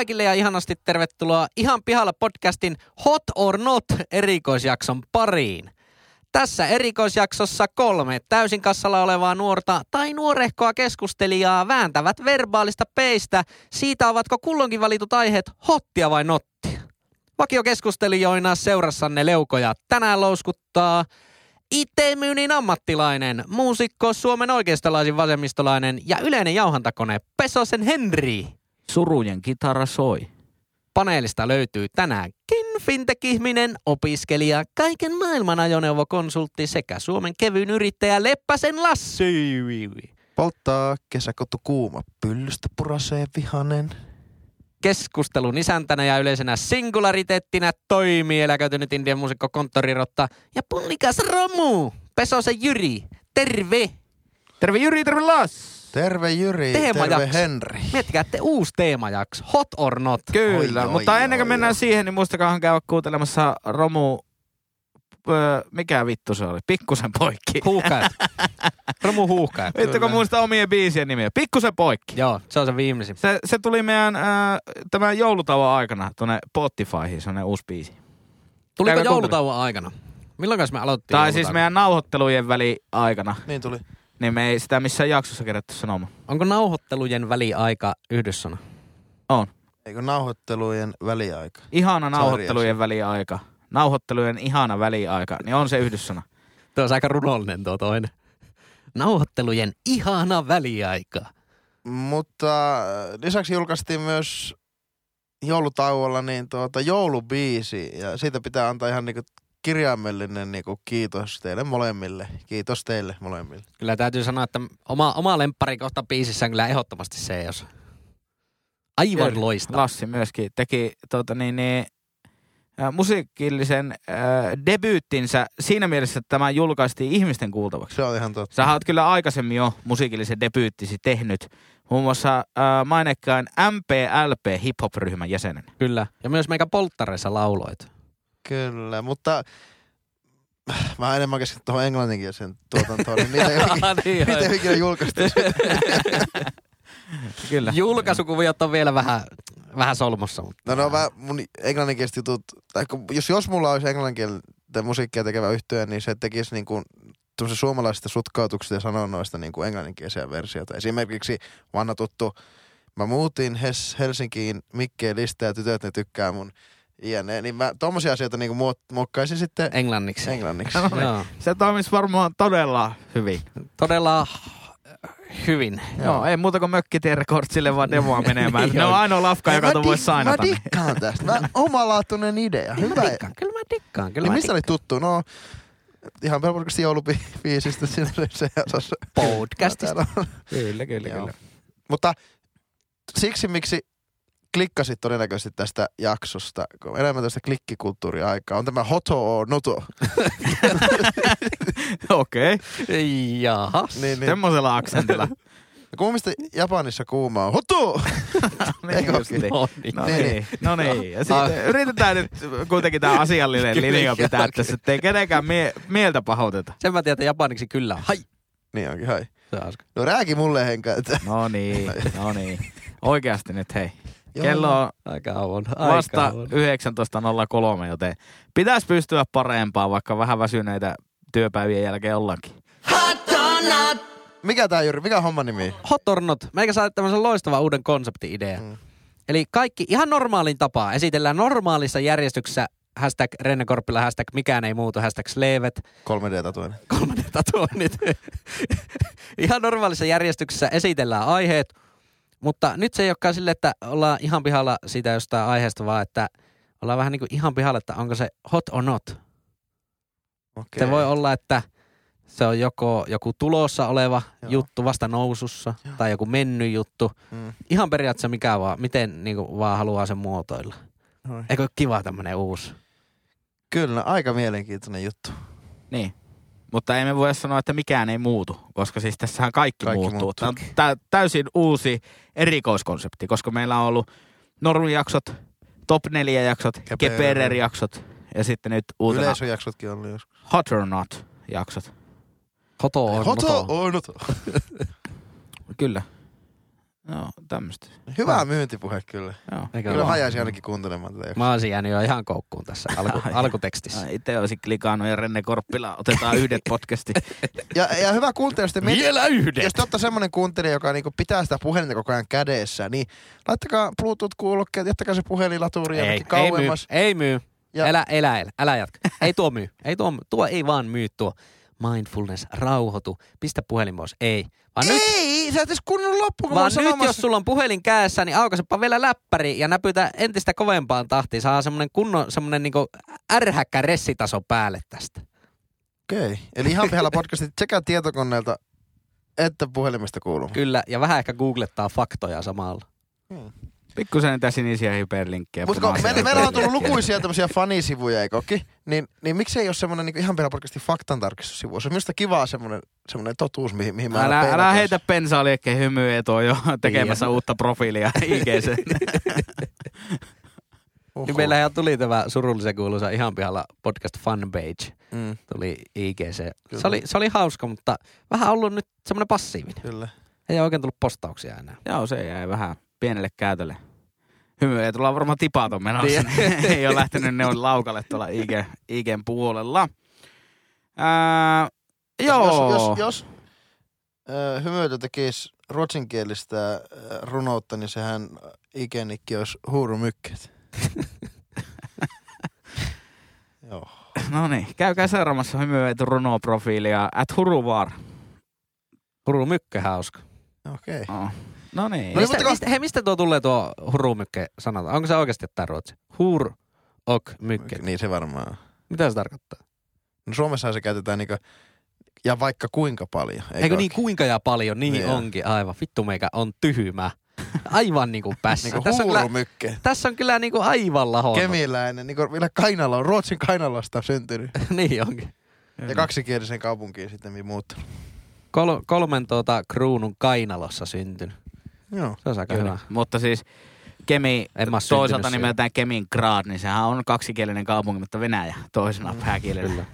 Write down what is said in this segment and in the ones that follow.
Kaikille ja ihanasti tervetuloa Ihan pihalla podcastin Hot or Not erikoisjakson pariin. Tässä erikoisjaksossa kolme täysin kassalla olevaa nuorta tai nuorehkoa keskustelijaa vääntävät verbaalista peistä siitä, ovatko kullonkin valitut aiheet hottia vai nottia. Vakiokeskustelijoina seurassanne leukoja tänään louskuttaa IT-myynnin ammattilainen, muusikko, Suomen oikeistolaisin vasemmistolainen ja yleinen jauhantakone Pesosen Henri. Surujen kitara soi. Paneelista löytyy tänäänkin fintech-ihminen, opiskelija, kaiken maailman ajoneuvokonsultti sekä Suomen kevyyn yrittäjä Leppäsen Lassi. Polttaa kesäkotu kuuma, pyllystä purasee vihanen. Keskustelun isäntänä ja yleisenä singulariteettinä toimii eläköitynyt Indian muusikko konttorirotta ja punnikas Romu, Pesosen Jyri. Terve! Terve Jyri, terve Lass! Terve Jyri, Teemajakso. terve Henri. Miettikää, että uusi teemajakso, hot or not. Kyllä, Oi, mutta oi, ennen kuin oi, mennään oi. siihen, niin muistakaa käydä kuuntelemassa Romu... Öö, mikä vittu se oli? Pikkusen poikki. Huuhkajat. Romu huuhkajat. Vittu kun muista omien biisien nimiä. Pikkusen poikki. Joo, se on se viimeisin. Se, se tuli meidän äh, tämän joulutauon aikana tuonne Spotifyhin, se on uusi biisi. Tuliko joulutauon aikana? Milloin me aloittiin Tai siis meidän nauhoittelujen väli aikana. Niin tuli. Niin me ei sitä missään jaksossa kerätty sanomaan. Onko nauhoittelujen väliaika yhdyssana? On. Eikö nauhoittelujen väliaika? Ihana nauhoittelujen väliaika. Nauhoittelujen ihana väliaika. Niin on se yhdyssana. Tuo on aika runollinen tuo toinen. Nauhoittelujen ihana väliaika. Mutta äh, lisäksi julkaistiin myös joulutauolla niin tuota, joulubiisi ja siitä pitää antaa ihan niinku kirjaimellinen niinku kiitos teille molemmille. Kiitos teille molemmille. Kyllä täytyy sanoa, että oma, oma lemppari kohta biisissä on kyllä ehdottomasti se, jos aivan Kyllä. loistava. Lassi myöskin teki tota, niin, niin, ä, musiikillisen ä, debyyttinsä siinä mielessä, että tämä julkaistiin ihmisten kuultavaksi. Se on ihan totta. Sä oot kyllä aikaisemmin jo musiikillisen debyyttisi tehnyt, muun muassa ä, mainekkaan MPLP hip-hop-ryhmän jäsenen. Kyllä. Ja myös meikä polttareissa lauloit. Kyllä, mutta mä enemmän keskityn tuohon englanninkielisen tuotantoon, niin niitä ei oikein, niin, ikinä julkaistu. Kyllä. Julkaisukuviot on vielä vähän, vähän solmossa. Mutta No no mä, mun englanninkieliset jutut, tai kun, jos, jos mulla olisi englanninkielinen musiikkia tekevä yhtyö, niin se tekisi niin kuin suomalaisista sutkautuksista ja sanonnoista niin kuin englanninkielisiä versioita. Esimerkiksi vanha tuttu, mä muutin Hes, Helsinkiin Mikkeen lista ja tytöt ne tykkää mun jne. Niin mä tommosia asioita niin kuin muokkaisin sitten englanniksi. englanniksi. No niin. Joo. Se toimisi varmaan todella hyvin. Todella hyvin. Joo, ei muuta kuin mökkitien rekordsille vaan demoa menemään. Niin ne on ainoa lafka, joka Mä tu di- voisi sainata. Mä dikkaan tästä. Mä, omalaatuinen idea. Kyllä Hyvä. mä dikkaan, kyllä mä dikkaan. Kyllä Niin mä mistä oli tuttu? No, ihan pelkästään joulubiisistä siinä oli se osassa. Podcastista. Kyllä, kyllä, Joo. kyllä. Mutta siksi, miksi klikkasit todennäköisesti tästä jaksosta, kun enemmän tästä klikkikulttuuriaikaa, on tämä hoto or noto. Okei, Jahas. Niin, niin. semmoisella aksentilla. Mielestä Japanissa kuuma on hoto! niin Eikö justiin. No niin. No Niin, niin, no niin. Ja Ah. sitten yritetään nyt kuitenkin tämä asiallinen linja pitää tässä, ettei kenenkään mie- mieltä pahoiteta. Sen mä tiedän, että japaniksi kyllä on. Hai. Niin onkin, hai. Se on hauska. No rääki mulle henkä, että No niin, no niin. Oikeasti nyt hei. Joo. Kello on Aika on. Aika vasta on. 19.03, joten pitäisi pystyä parempaan, vaikka vähän väsyneitä työpäivien jälkeen ollaankin. mikä tää Jyri, mikä on homman nimi? Hot or not. Meikä saa tämmöisen loistavan uuden konsepti-idea. Mm. Eli kaikki ihan normaalin tapaa esitellään normaalissa järjestyksessä hashtag Renne Korppila, hashtag mikään ei muutu, hashtag sleevet, 3D-tatuinen. 3D-tatuoinnit. ihan normaalissa järjestyksessä esitellään aiheet, mutta nyt se ei olekaan sille, että ollaan ihan pihalla siitä jostain aiheesta, vaan että ollaan vähän niin kuin ihan pihalla, että onko se hot or not. Okei. Se voi olla, että se on joko joku tulossa oleva Joo. juttu vasta nousussa Joo. tai joku mennyt juttu. Mm. Ihan periaatteessa mikä vaan, miten niin kuin, vaan haluaa sen muotoilla. Noin. Eikö ole kiva tämmönen uusi? Kyllä, aika mielenkiintoinen juttu. Niin. Mutta ei me voi sanoa, että mikään ei muutu, koska siis tässähän kaikki, Kaikki muuttuu. muuttuu. Tämä on tä- täysin uusi erikoiskonsepti, koska meillä on ollut normijaksot, top 4 jaksot, Keperer. jaksot ja sitten nyt uutena Yleisöjaksotkin on ollut joskus. hot or not jaksot. Hoto on Hoto moto. or noto. Kyllä. No, tämmöistä. Hyvä Ah. myyntipuhe kyllä. Joo. Kyllä hajaisi ainakin kuuntelemaan tätä. Mä olisin jäänyt jo ihan koukkuun tässä alku, alkutekstissä. Itse olisin klikannut ja Renne Korppila, otetaan yhdet podcastit. Ja, ja hyvä kuuntelija, jos te miet- Vielä yhden! jos te olette semmoinen kuuntelija, joka niinku pitää sitä puhelinta koko ajan kädessä, niin laittakaa Bluetooth-kuulokkeet, jättäkää se puhelinlaturi Ei, jonnekin ei myy, kauemmas. ei myy. Ja- Elä, elä, elä, älä jatka. Ei tuo myy. Ei tuo, tuo ei vaan myy tuo. Mindfulness, rauhoitu, pistä puhelin pois. Ei. Vaan nyt, Ei, sä et edes kuunnellut loppuun, kun vaan nyt sanomassa. jos sulla on puhelin kädessä, niin aukasepa vielä läppäri ja näpytä entistä kovempaan tahtiin. Saa semmonen kunnon, semmonen niinku ärhäkkä ressitaso päälle tästä. Okei, eli ihan pihalla podcastit sekä tietokoneelta että puhelimesta kuuluu. Kyllä, ja vähän ehkä googlettaa faktoja samalla. Pikkusen niitä sinisiä hyperlinkkejä. Mutta me, meillä on tullut lukuisia tämmöisiä fanisivuja, eikö? Niin, niin miksei ole semmoinen niin ihan pihalla podcastin faktantarkistussivu? Se on minusta kivaa semmoinen, semmoinen totuus, mihin, mihin mä Älä, älä heitä liekkeen hymyä, että on jo tekemässä Niin. uutta profiilia IGC. Uhuh. Niin meillähän tuli tämä surullisen kuuluisa ihan pihalla podcast fanpage. Mm, Tuli IGC. Kyllä. Se oli, se oli hauska, mutta vähän ollut nyt semmoinen passiivinen. kyllä. Ei ole oikein tullut postauksia enää. Joo, se jäi vähän pienelle käytölle. Hymyä, tuolla on varmaan tipaton menossa. Niin. ei ole lähtenyt ne on laukalle tuolla IG, IGn puolella. Ää, joo. Jos, jos, jos äh, hymyiltä tekisi ruotsinkielistä äh, runoutta, niin sehän ikänikki olisi huurumykket. Joo. No niin, käykää seuraamassa hymyveetu runoprofiilia at huruvaar. Huru mykke hauska. Okei. Okay. Oh. No niin. No niin, mistä, kun- mistä, hei, mistä tuo tulee tuo hurumykke sanata? Onko se oikeasti jotain ruotsi? Hur ok mykke. Niin se varmaan. Mitä se tarkoittaa? No Suomessahan se käytetään niinku, ja vaikka kuinka paljon. Eikö, Eikö niin kuinka ja paljon? Niin, Niin onkin, aivan. Vittu meikä on tyhmä. Aivan niinku pässä. Niinku tässä, on kyllä, tässä on kyllä niinku aivan lahonnut. Kemiläinen, niinku vielä Kainala on, Ruotsin Kainalasta syntynyt. niin onkin. Ja kaksikielisen kaupunkiin sitten muuttunut. Kol, kolmen tuota kruunun kainalossa syntynyt. Joo. Se on aika Kyllä. hyvä. Mutta siis Kemi, toisaalta siellä. nimeltään Kemin Grad, niin sehän on kaksikielinen kaupunki, mutta Venäjä toisena Mm, pääkielellä. Kyllä.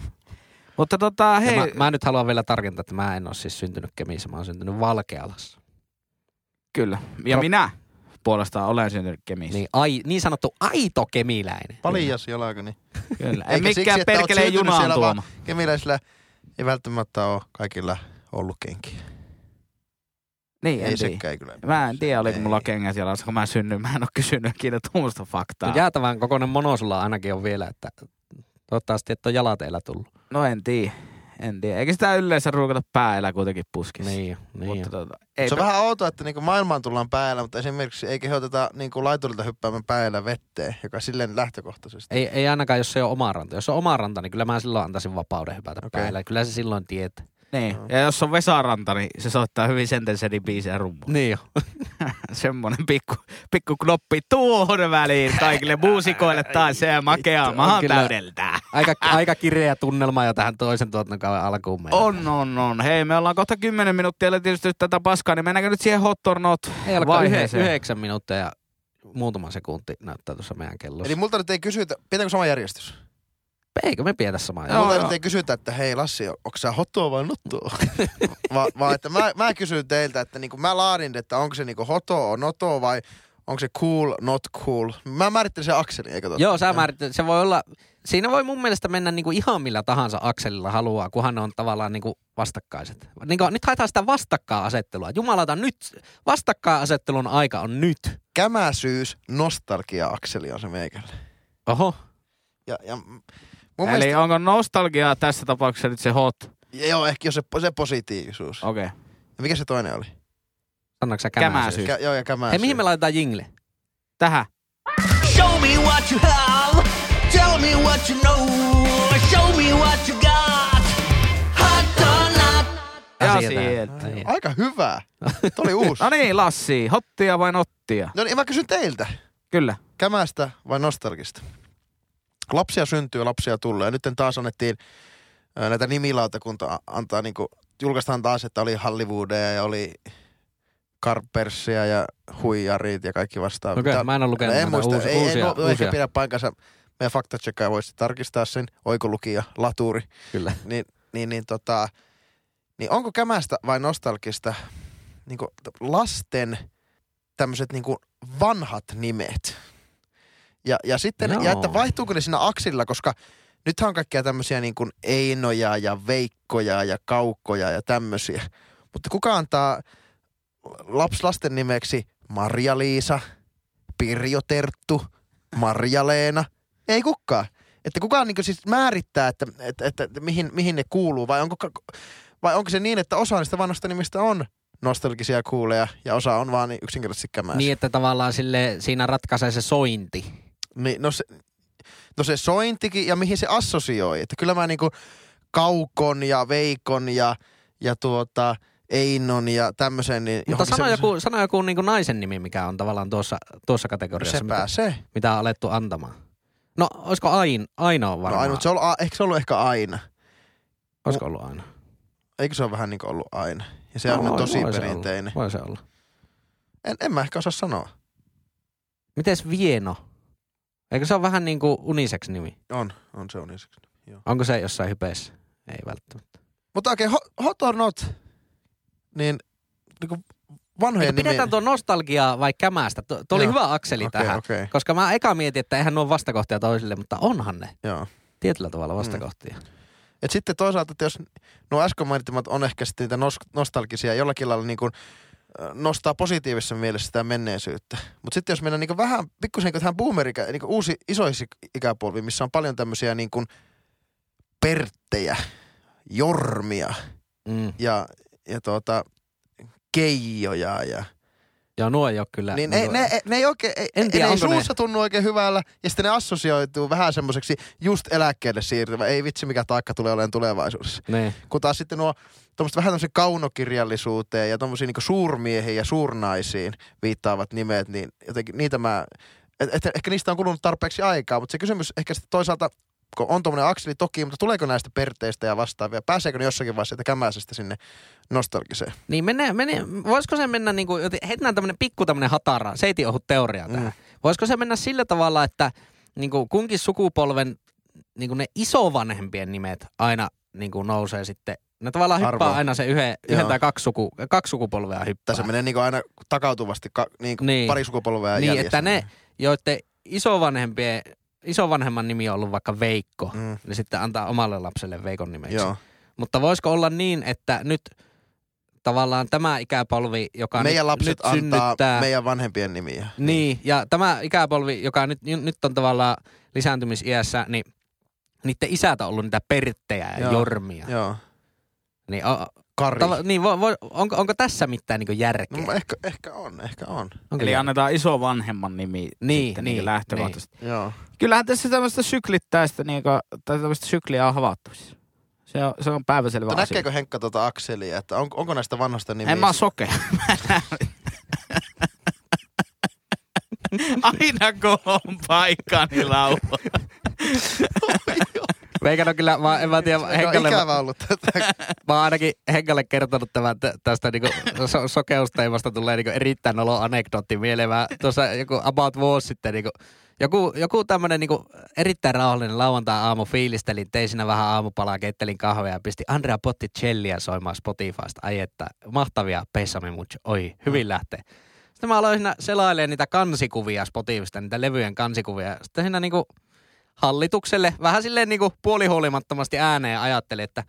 Mutta tota, Ja hei, mä, mä, nyt haluan vielä tarkentaa, että mä en ole siis syntynyt Kemissä, mä oon syntynyt Valkealassa. kyllä. Ja Pro- minä puolestaan olen syntynyt Kemissä. Niin, ai, niin sanottu aito kemiläinen. Paljas jalkani. Kyllä. En mikään perkeleen junaan tuoma. Kemiläisillä ei välttämättä ole kaikilla ollut kenkiä. Niin, en Ei sekään kyllä. Mä en tiedä, oliko Ei. mulla kengät jalassa, kun mä synnyin. Mä en ole kysynyt ikinä tuommoista faktaa. No jäätävän kokoinen mono sulla ainakin on vielä, että toivottavasti et ole jalat eillä tullut. No en tiedä. En tiedä. Eikä sitä yleensä ruukata päällä kuitenkin puskissa. Niin, niin. Mutta tota, ei Se on vähän outoa, että niinku maailmaan tullaan päällä, mutta esimerkiksi ei kehoteta niinku laiturilta hyppäämään päällä vetteen, joka silleen lähtökohtaisesti. Ei, ei ainakaan, jos se on oma ranta. Jos on oma ranta, niin kyllä mä silloin antaisin vapauden hypätä okay. päälle. Kyllä se silloin tietää. Niin. Joo. Ja jos on Vesaranta, niin se soittaa hyvin Sentensedin biisejä rummuun. Niin jo. Semmonen pikku, pikku knoppi tuohon väliin kaikille muusikoille taas se makea kyllä- täydentää. Aika, aika kireä tunnelma jo tähän toisen tuotantokauden alkuun meillä. On, on, on. Hei, me ollaan kohta 10 minuuttia eli tietysti tätä paskaa, niin mennäänkö nyt siihen hot or not Ei vaiheeseen? yhdeksän minuuttia ja muutama sekunti näyttää tuossa meidän kellossa. Eli multa nyt ei kysytä, pitääkö sama järjestys? Eikö me pidetä samaa? Joo, joo. ei kysytä, että hei Lassi, onko sä hotoa vai nottoa? Va, vaan että mä, mä kysyn teiltä, että niinku mä laadin, että onko se niinku hotoa, notoa vai onko se cool, not cool. Mä määrittelin sen akselin, eikö totta? Joo, sä määrittelet. Se voi olla, siinä voi mun mielestä mennä niinku ihan millä tahansa akselilla haluaa, kunhan ne on tavallaan niinku vastakkaiset. Niinku, nyt haetaan sitä vastakkainasettelua. Jumalata, nyt vastakkainasettelun aika on nyt. Kämäsyys, nostalgia-akseli on se meikälle. Oho. Ja, ja mun Eli mielestä, onko nostalgiaa tässä tapauksessa nyt se hot? joo, ehkä se, se positiivisuus. Okei. Ja mikä se toinen oli? Sanoitko sä kämäsyys? Kä, joo, ja kämäsyys. Hei, mihin me laitetaan jingle? Tähän. Show me what you have. Tell me what you know. Show me what you got. Hot or not. Ja sieltä. sieltä. Ai. Aika hyvä. Tuo oli uusi. No niin, Lassi, hottia vai nottia? No niin, mä kysyn teiltä. Kyllä. Kämästä vai nostalgista? Lapsia syntyy, lapsia tulee. Nyt taas annettiin ö, näitä nimilautakunta antaa niinku, julkaistaan taas, että oli Hollywoodia ja oli Karpersia ja huijarit ja kaikki vastaavat. Okei, Mitä- mä en ole lukenut en muista, uusia, ei, uusia, ei, no, uusia. ehkä pidä paikkansa. Meidän faktacheckaaja voisi tarkistaa sen, oikolukija, laturi. Kyllä. Niin, niin, niin, tota, niin onko kämästä vai nostalgista niin lasten tämmöiset niinku vanhat nimet. Ja, ja sitten, Joo. ja että vaihtuuko ne siinä akselilla, koska nythän on kaikkia tämmöisiä niin kuin Einoja ja Veikkoja ja Kaukkoja ja tämmöisiä. Mutta kuka antaa laps lasten nimeksi Marja-Liisa, Pirjo Terttu, Marja-Leena? Ei kukaan. Että kukaan niin siis määrittää, että, että, että, että mihin, mihin ne kuuluu vai onko, vai onko se niin, että osa niistä vanhoista nimistä on nostalgisia kuuleja ja osa on vaan niin yksinkertaisesti kämäisiä. Niin, että tavallaan sille, siinä ratkaisee se sointi. Niin, no, se, no se sointikin ja mihin se assosioi. Että kyllä mä niinku Kaukon ja Veikon ja, ja tuota Einon ja tämmöisen. Niin Mutta sano semmoisen- joku, sano joku niin naisen nimi, mikä on tavallaan tuossa, tuossa kategoriassa, Se mitä, pääsee. mitä on alettu antamaan. No, olisiko Ain, Aino on No varmaan? ainut, se on, ollut- ehkä se on ollut ehkä aina. Olisiko ollut Aino? Eikö se ole vähän niin kuin ollut aina? Ja se on No, nyt tosi voi se perinteinen. Olla. Voi se olla. En, en mä ehkä osaa sanoa. Mites Vieno? Eikö se ole vähän niin kuin unisex nimi? On, on se niin siksi. Joo. Onko se jossain hypeessä? Ei välttämättä. Mutta oikein okay, hot or not, niin, niin kuin vanhojen Eikö pidetään tuo nostalgiaa vai kämästä? Tuo, oli hyvä akseli Okei, tähän. okei. Koska mä eka mietin, että eihän nuo vastakohtia toisille, mutta onhan ne Joo. tietyllä tavalla Mm. vastakohtia. Et sitten toisaalta, että jos nuo äsken mainitsemat on ehkä sitten niitä nos- nostalgisia, jollakin lailla niin kuin, nostaa positiivisessa mielessä sitä menneisyyttä. Mutta sitten jos mennään niin kuin vähän pikkusen niin tähän boomerikä, niin kuin uusi isoisikäpolvi, missä on paljon tämmöisiä niin kuin perttejä, jormia Mm. ja, ja tuota, keijoja ja Joo, nuo ei ole kyllä. niin ei, ne, ne, ne ei oikein, ei, En tiedä, ne ei onko ne- suussa tunnu oikein hyvällä ja sitten ne assosioituu vähän semmoiseksi just eläkkeelle siirtyvä. Ei vitsi mikä taakka tulee olemaan tulevaisuudessa. ne. Kun taas sitten nuo tuommoista vähän tämmöiseen kaunokirjallisuuteen ja tuommoisiin niin suurmiehiin ja suurnaisiin viittaavat nimet, niin jotenkin niitä mä, et, et, ehkä niistä on kulunut tarpeeksi aikaa, mutta se kysymys ehkä sitten toisaalta, kun on tuommoinen akseli toki, mutta tuleeko näistä perteistä ja vastaavia, pääseekö ne jossakin vaiheessa kämäisestä sinne nostalgiseen? Niin mene, mene, voisiko se mennä niin kuin, heitetään tämmöinen pikku tämmöinen hatara, seitin ohut teoria tähän. Mm. Voisiko se mennä sillä tavalla, että niin kuin kunkin sukupolven niin kuin ne isovanhempien nimet aina niin kuin nousee sitten, ne tavallaan hyppää Arvoa. aina se yhden, yhden tai kaksi, suku, kaksi sukupolvea hyppää. Tässä menee niin aina takautuvasti ka, niin Niin. pari sukupolvea Niin, jäljessä. että ne, joiden isovanhempien, isovanhemman nimi on ollut vaikka Veikko, mm. Niin sitten antaa omalle lapselle Veikon nimeksi. joo. Mutta voisiko olla niin, että nyt tavallaan tämä ikäpolvi, joka Meidän nyt, lapset nyt antaa synnyttää... meidän vanhempien nimiä. Niin, ja tämä ikäpolvi, joka nyt, nyt on tavallaan lisääntymisiässä, niin niiden isät on ollut niitä perttejä ja Joo. jormia. Joo. Niin, o, Kari. tava, niin vo, vo, onko, onko tässä mitään niin järkeä? No, ehkä, ehkä on, ehkä on. onko Eli järkeä? annetaan iso vanhemman nimi Niin, sitten niin, niin, lähtökohtaisesti. Joo. Kyllähän tässä tämmöistä syklittäistä, niinku, tai tämmöistä sykliä on havaittu. siis. Se on, se on päiväselvä Mutta asia. näkeekö Henkka tuota akselia, että on, onko näistä vanhoista nimistä? En mä sokea. Näen. Aina kun on paikka, niin laulaa. Veikän on kyllä, mä, en mä tiedä, Henkalle, mä, ikävä ollut tätä. mä oon ainakin Henkalle kertonut tämän tä- tästä niinku so, sokeusteemasta tulee niinku erittäin nolo anekdootti mieleen. Mä tuossa joku about vuosi sitten niinku, joku, joku tämmönen niinku erittäin rauhallinen lauantai-aamu fiilistelin, tein siinä vähän aamupalaa, keittelin kahvia ja pisti Andrea Botticellia soimaan Spotifysta. Ai että, mahtavia, peissami mucho. Oi, hyvin lähtee. Sitten mä aloin siinä selailemaan niitä kansikuvia Spotifysta, niitä levyjen kansikuvia. Sitten siinä niinku hallitukselle vähän silleen niinku puolihuolimattomasti ääneen ajattelin, että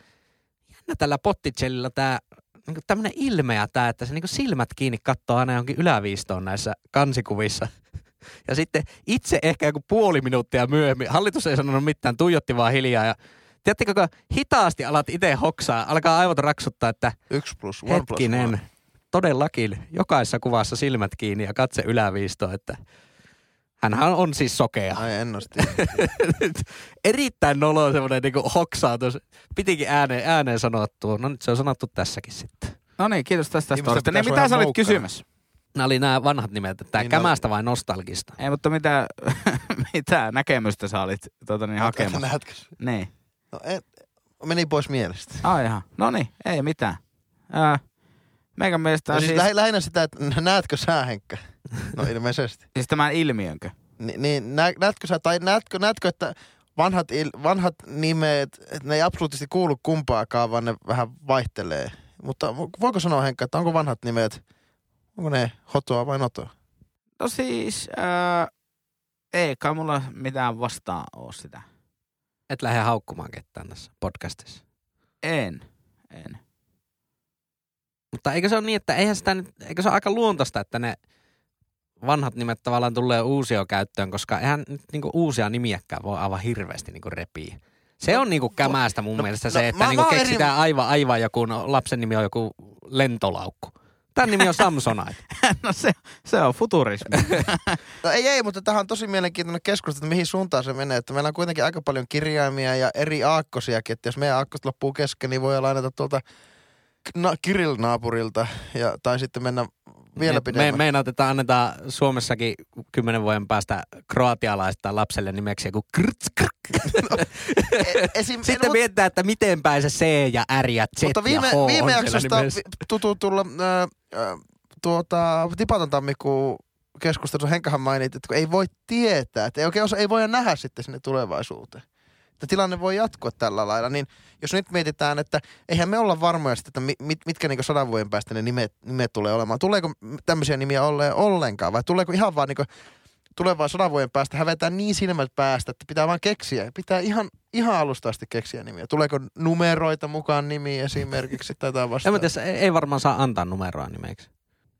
jännä tällä Botticellilla tää niinku tämmönen ilmeä tää, että se niinku silmät kiinni katsoo aina johonkin yläviistoon näissä kansikuvissa. Ja sitten itse ehkä joku puoli minuuttia myöhemmin, hallitus ei sanonut mitään, tuijotti vaan hiljaa ja Tiedättekö, kun hitaasti alat itse hoksaa, alkaa aivot raksuttaa, että Yksi plus, one plus hetkinen, one. todellakin jokaisessa kuvassa silmät kiinni ja katse yläviistoon, että hänhän on siis sokea. Ai ennosti. Erittäin nolo semmoinen niinku hoksaatus. Pitikin ääneen, ääneen sanottua. No nyt se on sanottu tässäkin sitten. No niin, kiitos tästä storista. Niin, mitä sä olit kysymässä? Nämä oli nämä vanhat nimet, että Niin, niin kämästä vai nostalgista? Ei, mutta mitä, mitä näkemystä sä olit tuota, niin, hakemassa? Näetkö? Niin. No, en, meni pois mielestä. Ai ihan. No niin, ei mitään. Ää, meikän mielestä No siis, siis, lähi- lähinnä sitä, että näetkö sä Henkka? No ilmeisesti. siis tämän ilmiönkö? Ni, niin nä, näetkö sä, tai näetkö, näetkö että vanhat, il, vanhat nimet, että ne ei absoluuttisesti kuulu kumpaakaan, vaan ne vähän vaihtelee. Mutta voiko sanoa Henkka, että onko vanhat nimet, Onko ne hotoa vai notoa? No siis, ää, ei kai mulla mitään vastaan oo sitä. Et lähde haukkumaan ketään tässä podcastissa. En, en. Mutta eikö se ole niin, että eihän sitä nyt, eikö se ole aika luontaista, että ne vanhat nimet tavallaan tulee uusio käyttöön, koska eihän nyt niinku uusia nimiäkään voi aivan hirveästi niinku repiä. Se on niinku kämästä mun no, mielestä no, se, että mä- niinku mä keksitään eri- aivan, aivan joku, no, lapsen nimi on joku lentolaukku. Tämän nimi on Samsonite. no se, se on futurismi. No ei, ei, mutta tähän on tosi mielenkiintoinen keskustelu, että mihin suuntaan se menee. Että meillä on kuitenkin aika paljon kirjaimia ja eri aakkosiakin. Että jos meidän aakkoset loppuu kesken, niin voi lainata tuolta na- Kirill-naapurilta ja, tai sitten mennä vielä me, pidemmän. meinaat, että annetaan Suomessakin kymmenen vuoden päästä kroatialaista lapselle nimeksi joku krts, krk. E- esim, Sitten mut- mietitään, että miten päin se C ja R ja Z Mutta viime, ja H viime jaksosta tuntuu tulla äh, äh, tuota, Tipaton tammikuun keskustelussa Henkahan mainitsi, että ei voi tietää, että ei oikein osa, ei voida nähdä sitten sinne tulevaisuuteen. Että tilanne voi jatkua tällä lailla, niin jos nyt mietitään, että eihän me olla varmoja sitten, että mi- mit, mitkä niin sadan vuoden päästä ne nimet, nimet tulee olemaan. Tuleeko tämmöisiä nimiä olleen ollenkaan vai tuleeko ihan vaan niin tulevaan sadan vuoden päästä hävetään niin silmät päästä, että pitää vaan keksiä. Pitää ihan, ihan alusta asti keksiä nimiä. Tuleeko numeroita mukaan nimiin esimerkiksi tai jotain En tiedä, ei, ei varmaan saa antaa numeroa nimeksi.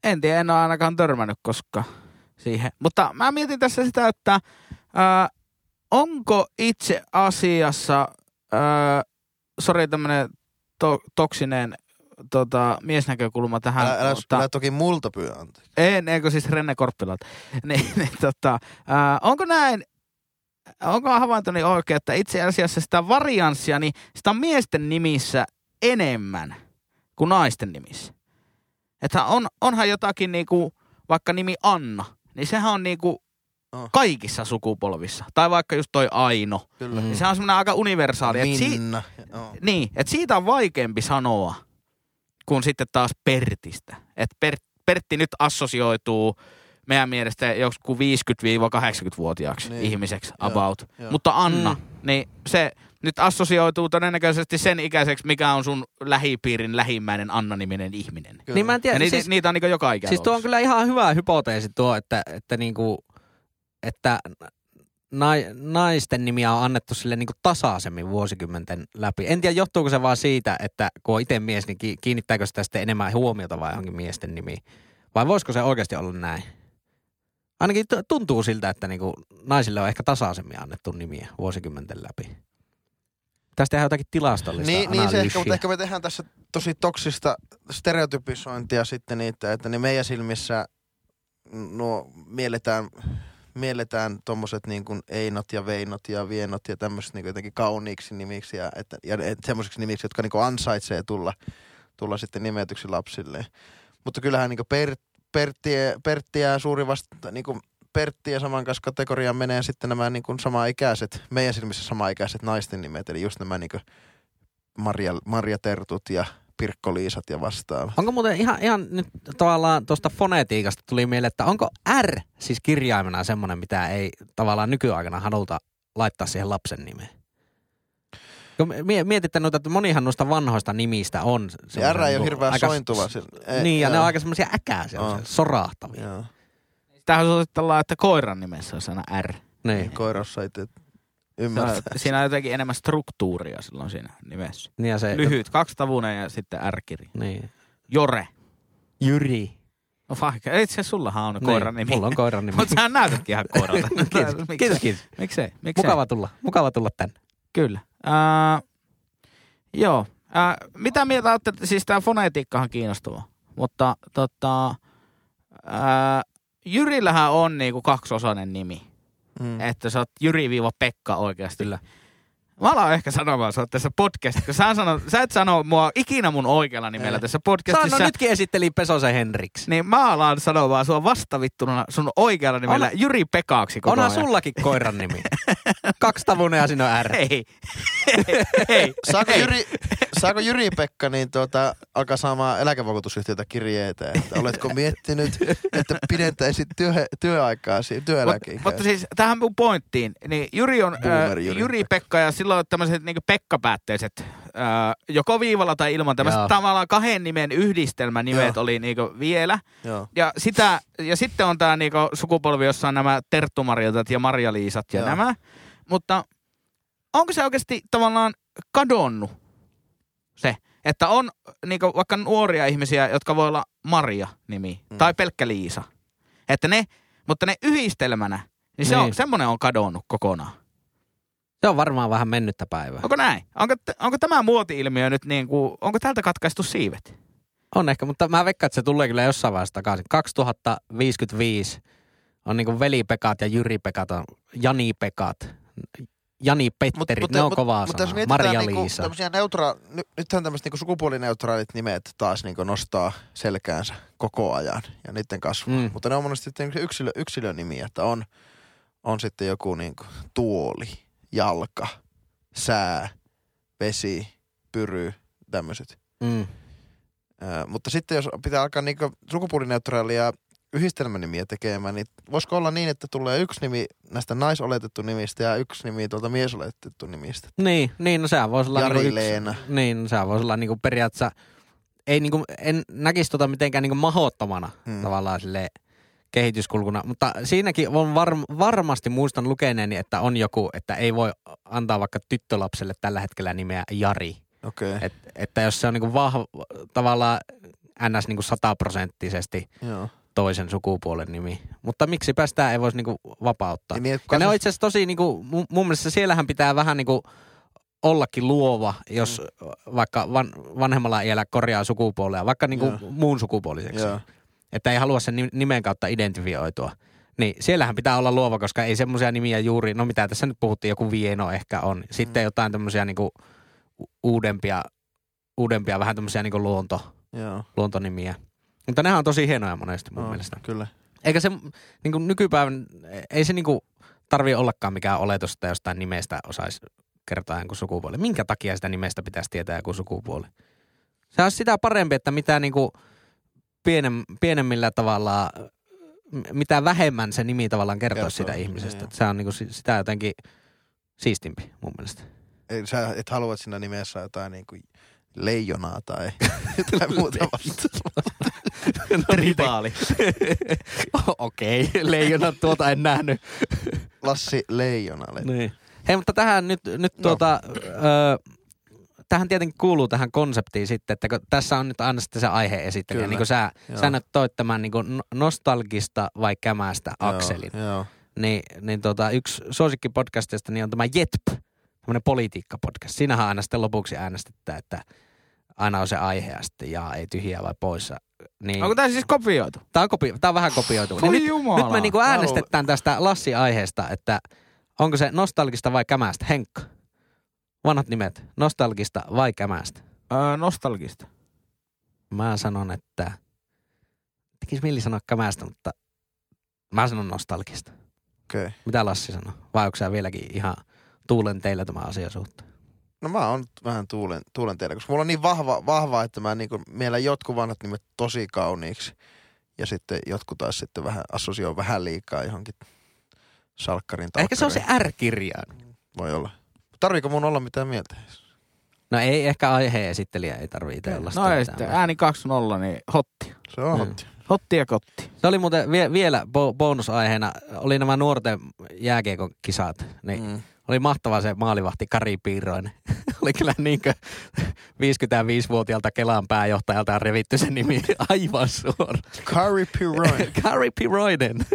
En tiedä, en ole ainakaan törmännyt koskaan siihen. Mutta mä mietin tässä sitä, että ää, onko itse asiassa, ää, sori tämmönen to, toksinen tota, miesnäkökulma tähän. Älä, älä, mutta, älä toki multa pyydä anteeksi. en, eikö siis Renne Korppilalta. niin, niin, tota, ää, onko näin, onko havaintoni oikein, että itse asiassa sitä varianssia, niin sitä on miesten nimissä enemmän kuin naisten nimissä. Että on, onhan jotakin niinku, vaikka nimi Anna, niin sehän on niinku Oh. kaikissa sukupolvissa. Tai vaikka just toi Aino. Kyllä. Niin sehän on semmoinen aika universaali. Et si- Minna. Joo. niin, että siitä on vaikeampi sanoa kuin sitten taas Pertistä. Että per, Pertti nyt assosioituu meidän mielestä joku 50-80-vuotiaaksi Niin. niin. ihmiseksi Joo, about. joo. Mutta Anna, Mm. mm. niin se nyt assosioituu todennäköisesti sen ikäiseksi, mikä on sun lähipiirin lähimmäinen Anna-niminen ihminen. Kyllä. Niin mä en Ja tiedä, niitä, siis, niitä on niinku joka ikä. siis tuo on kyllä ihan hyvä hypoteesi tuo, että, että, niinku, että nai, naisten nimiä on annettu sille niinku tasaisemmin vuosikymmenten läpi. En tiedä, johtuuko se vaan siitä, että kun on itse mies, niin ki- kiinnittääkö sitä sitten enemmän huomiota vai johonkin miesten nimiin? Vai voisiko se oikeasti olla näin? Ainakin tuntuu siltä, että niinku naisille on ehkä tasaisemmin annettu nimiä vuosikymmenten läpi. Tästä tehdään jotakin tilastollista Niin, niin se ehkä, mutta ehkä me tehdään tässä tosi toksista stereotypisointia sitten niitä, että niin meidän silmissä nuo mielletään, mielletään tommoset niin kuin Einot ja Veinot ja Vienot ja tämmöiset niin jotenkin kauniiksi nimiksi ja, että, ja semmoisiksi nimiksi, jotka niin ansaitsee tulla, tulla sitten nimetyksi lapsille. Mutta kyllähän niin kuin per, Perttiä, Perttiä suuri vasta, niin kuin Pertti ja saman kanssa kategoriaan menee sitten nämä niin kuin samaikäiset, meidän silmissä samaikäiset naisten nimet, eli just nämä niin kuin Marja Tertut ja Pirkko-Liisat ja vastaavat. Onko muuten ihan, ihan nyt tavallaan tuosta fonetiikasta tuli mieleen, että onko R siis kirjaimena semmoinen, mitä ei tavallaan nykyaikana haluta laittaa siihen lapsen nimeen? Mietitte noita, että monihan noista vanhoista nimistä on. Ja semmoisia R ei ole niinku hirveän aika- sointuva. sillä- ei- Niin, ja ne joo. on aika semmoisia äkääsiä, On. sorahtavia. Joo. Tähän suositellaan, että koiran nimessä on sana R. Niin. Koirassa ei ymmärtää. on- Siinä on jotenkin enemmän struktuuria silloin siinä nimessä. Niin ja se, Lyhyt, kaksitavuinen ja sitten R-kiri. Niin. Jore. Jyri. No vaikka, itse sullahan on koiran niin, nimi. Mulla on koiran nimi. Mutta sä näytätkin ihan koiralta. kiitos, Miksei? kiitos, kiitos. Miksei? Miksei? Mukava tulla, mukava tulla tänne. Kyllä. Ää, joo. Ää, mitä mieltä olette, siis tämä fonetiikkahan on kiinnostava, mutta tota, ää, Jyrillähän on niinku kaksiosainen nimi. Mm. Että sä oot Jyri-Pekka oikeasti. Kyllä. Mä alan ehkä sanomaan sua tässä podcastissa, sä, sanot, sä et sano mua ikinä mun oikealla nimellä Ei. tässä Sano podcastissa. nytkin esitteli Pesosen Henriks. Niin mä alan sanomaan sua vastavittuna sun oikealla nimellä On- Jyri Pekaksi koko Onhan ajan. sullakin koiran nimi. Kaksitavuinen ja siinä on R. Ei. ei. Saako Jyri, saako Jyri Pekka niin tuota, alkaa saamaan eläkevakuutusyhtiötä kirjeitä, että oletko miettinyt, että pidentäisit työ, työaikaasi, Mut, työeläkeikää? mutta siis tähän mun pointtiin, niin Jyri on Boomer äh, Jyri. Jyri Pekka ja silloin tämmöiset niin Pekka-päätteiset ää, joko viivalla tai ilman. Tämmöiset Joo. tavallaan kahden nimen yhdistelmänimet Joo. oli niinku vielä. Joo. Ja, sitä, ja sitten on tämä niinku sukupolvi, jossa on nämä Terttu-Marjatat ja Marja-Liisat ja Joo. nämä. Mutta onko se oikeasti tavallaan kadonnut se, että on niinku vaikka nuoria ihmisiä, jotka voi olla Maria-nimi Mm. tai pelkkä Liisa. Että ne, mutta ne yhdistelmänä, niin, se Niin. on, semmoinen on kadonnut kokonaan. Se on varmaan vähän mennyttä päivää. Onko näin? Onko, t- onko tämä muoti-ilmiö nyt niin kuin, onko tältä katkaistu siivet? On ehkä, mutta mä veikkaan, että se tulee kyllä jossain vaiheessa takaisin. 2055 on niinku veli-Pekat ja Jyri-Pekat, on Jani-Pekat, Jani-Petterit, ne on kovaa mutta jos sanaa. Maria-Liisa. Niinku, tämmösiä neutraa, ny, nythän tämmöiset niinku sukupuolineutraalit nimet taas niinku nostaa selkäänsä koko ajan ja niiden kasvua. Mm. Mutta ne on monesti sitten niinku yksilö, yksilönimiä, että on, on sitten joku niinku tuoli, jalka, sää, vesi, pyry, tämmöiset. Mm. Ö, mutta sitten jos pitää alkaa niinku sukupuolineutraalia yhdistelmänimiä tekemään, niin voisiko olla niin, että tulee yksi nimi näistä naisoletettu nimistä ja yksi nimi tuolta miesoletettu nimistä? Niin, niin, no sehän voisi olla Jari niinku Leena. Niin, no sehän voisi olla niinku periaatteessa, ei niinku, en näkisi tota mitenkään niinku mahottomana Hmm. tavallaan sille kehityskulkuna, mutta siinäkin on varm- varmasti muistan lukeneeni, että on joku, että ei voi antaa vaikka tyttölapselle tällä hetkellä nimeä Jari. Okay. Et, että jos se on niinku vahva, tavallaan ns. Niinku sataprosenttisesti joo. toisen sukupuolen nimi. Mutta miksipä sitä ei voisi niinku vapauttaa. Ja että Ja ne on itse asiassa tosi, niinku, mun, mun mielestä siellähän pitää vähän niinku ollakin luova, jos mm. vaikka van, vanhemmalla iällä korjaa sukupuolea, vaikka niinku Joo. muun sukupuoliseksi. Joo. Että ei halua sen ni- nimen kautta identifioitua. Niin siellähän pitää olla luova, koska ei semmoisia nimiä juuri, no mitä tässä nyt puhuttiin, joku Vieno ehkä on. Sitten Mm. jotain tämmöisiä niinku uudempia, uudempia vähän tämmöisiä niinku luonto, Joo. luontonimiä. Mutta nehän on tosi hienoja monesti mun On, mielestä. Kyllä. Eikä se niin kuin nykypäivän, ei se niin kuin tarvi ollakaan mikään oletus, että jostain nimestä osaisi kertoa jonkun sukupuoli. Minkä takia sitä nimestä pitäisi tietää joku sukupuoli? Se on sitä parempi, että mitä niin kuin pienem, pienemmillä tavalla, mitä vähemmän se nimi tavallaan kertoo Kertoo, sitä ihmisestä. niin. Se on niin kuin si- sitä jotenkin siistimpi mun mielestä. Ei, sä et halua, että siinä nimessä jotain niinku leijonaa tai jotain muuta vastaavaa. Rivaali. Okei, leijona tuota en nähnyt. Lassi Leijonalle. Niin. Hei, mutta tähän nyt, nyt No. tuota, ö, tähän tietenkin kuuluu tähän konseptiin sitten, että kun tässä on nyt aina sitten se aihe esittelijä, Kyllä. niin kuin sä, Joo. sä nyt toit tämän niin kuin nostalgista vai kämästä akselin, Joo, joo. niin, niin tuota, yksi suosikkipodcastista niin on tämä JETP, tämmöinen politiikkapodcast. Siinähän aina sitten lopuksi äänestetään, että aina on se aihe ja sitten jaa, ei tyhjää vai poissa. Niin, Onko tämä siis kopioitu? Tämä on, kopi- tää on vähän kopioitu. Voi Niin nyt, jumala. nyt me niinku äänestetään tästä Lassi-aiheesta, että onko se nostalgista vai kämästä. Henkka, vanhat nimet, nostalgista vai kämästä. Öö, nostalgista. Mä sanon, että tekis mieli sanoa kämästä, mutta mä sanon nostalgista. Okei. Okay. Mitä Lassi sanoo? Vai onko sä vieläkin ihan tuulen teillä tämä asia suhteen? No mä oon vähän tuulen, tuulen teillä, koska mulla on niin vahva, vahva että mä niinku, meillä jotkut vanhat nimet tosi kauniiksi. Ja sitten jotkut taas sitten vähän assosioon vähän liikaa johonkin salkkarin Ehkä se on se talkkariin. R-kirjain. Voi olla. Tarviiko mun olla mitään mieltä? No ei ehkä aiheen esittelijä, ei tarvitse itse olla No ei sitten, ääni 2-0, niin hotti. Se on Mm. mm. Hotti ja kotti. Se oli muuten vie, vielä bo- bonusaiheena, oli nämä nuorten jääkiekon kisat. Niin Mm. Oli mahtava se maalivahti Kari Piiroinen. oli kyllä niinkö 55-vuotiaalta Kelan pääjohtajalta on revitty se nimi aivan suora. Curry Piroin. Kari Piiroinen.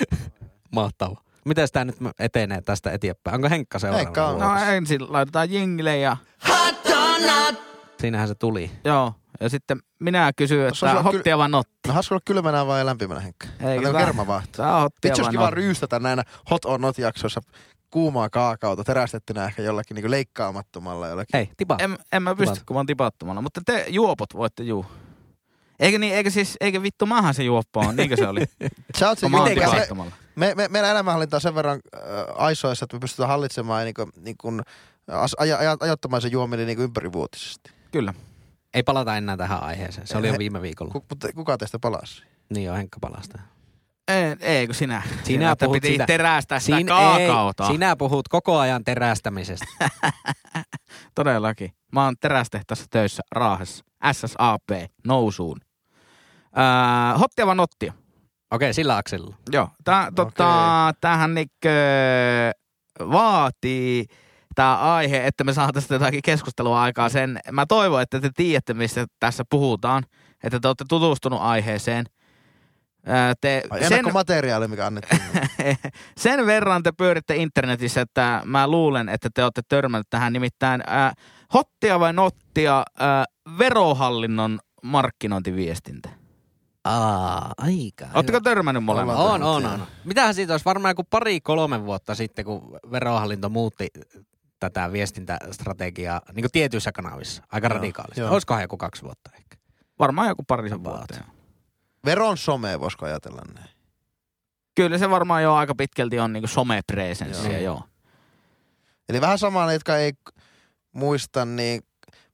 mahtava. Miten tämä nyt etenee tästä eteenpäin? Onko Henkka seuraava? Henkka on. No ensin laitetaan jingle ja Hot not? Siinähän se tuli. joo. Ja sitten minä on että hottia vai notti. No hauska olla kylmänä vai lämpimänä, Henkka? Eikö Otan tää- kerma vaihto. Tää on hottia vai olisi kiva notti. ryystätä näinä hot or not jaksoissa kuumaa kaakaota terästettynä ehkä jollakin niinku leikkaamattomalla jollakin. Hei, tipa. En, en mä pysty, Tipat. kun mä oon tipattomana. Mutta te juopot voitte juu. Eikö niin, eikö siis, eikö vittu maahan se juoppo on, niinkö se oli? Sä oot se me, me, me, meidän elämänhallinta on sen verran äh, aisoissa, että me pystytään hallitsemaan ja niinku, niinku, as, aja, aja, ajoittamaan se juominen niinku ympärivuotisesti. Kyllä. Ei palata enää tähän aiheeseen. Se oli jo viime viikolla. Ku, mutta kuka teistä palasi? Niin jo, Henkka palasta. Ei, ei kun sinä. Sinä että puhut piti siitä- terästää sitä Siin- kaakaota. ei, sinä puhut koko ajan terästämisestä. Todellakin. Mä oon terästehtässä töissä Raahessa. SSAP, nousuun. Öö, hottia vai nottia? Okei, sillä akselilla. Joo. Tää, tota, tämähän niinkö vaatii tämä aihe, että me saataisiin jotakin keskustelua aikaa sen. Mä toivon, että te tiedätte, mistä tässä puhutaan. Että te olette tutustunut aiheeseen. Öö, Te, Ai, sen, ennakkomateriaali, mikä annettiin. sen verran te pyöritte internetissä, että mä luulen, että te olette törmänneet tähän nimittäin ää, hottia vai nottia ää, verohallinnon markkinointiviestintä. Aa, aika. Oletteko törmännyt molemmat? On, on, on. Mitähän siitä olisi varmaan joku pari-kolme vuotta sitten, kun verohallinto muutti tätä viestintästrategiaa niin kuin tietyissä kanavissa aika Joo, radikaalisti. joo. Olisikohan joku kaksi vuotta ehkä? Varmaan joku parisen vuotta. joo. Veron some, voisiko ajatella näin? Kyllä se varmaan jo aika pitkälti on niinku somepresenssiä, Joo. joo. joo. Eli vähän samaa ne, jotka ei muista, niin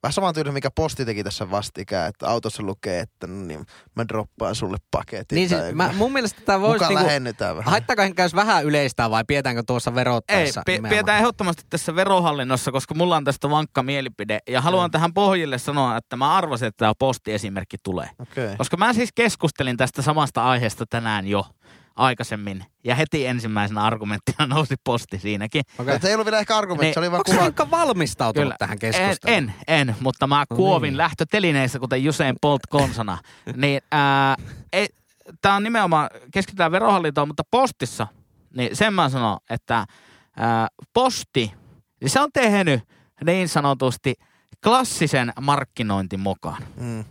vähän saman tyyden, mikä posti teki tässä vastikään, että autossa lukee, että no niin, mä droppaan sulle paketin. Niin siis, joku. mä, mun mielestä tämä voisi Mukaan niinku, lähennytään vähän. haittaako hän käys vähän yleistää vai pidetäänkö tuossa Ei, verottaessa? nimenomaan? pidetään ehdottomasti tässä verohallinnossa, koska mulla on tästä vankka mielipide. Ja haluan Mm. tähän pohjille sanoa, että mä arvasin, että tämä postiesimerkki tulee. Okay. Koska mä siis keskustelin tästä samasta aiheesta tänään jo aikaisemmin. Ja heti ensimmäisenä argumenttina nousi posti siinäkin. Okei. Okay. ei ollut vielä ehkä argumentti, Niin, se oli vaan Onko kuva. Henkka valmistautunut Kyllä. tähän En, keskusteluun? en, en, mutta mä No kuovin niin. lähtötelineissä, kuten Usain Bolt konsana. niin, ää, ei, tää on nimenomaan, keskitytään verohallintoon, mutta postissa, niin sen mä sanon, että ää, posti, niin se on tehnyt niin sanotusti klassisen markkinointimokan, Mm.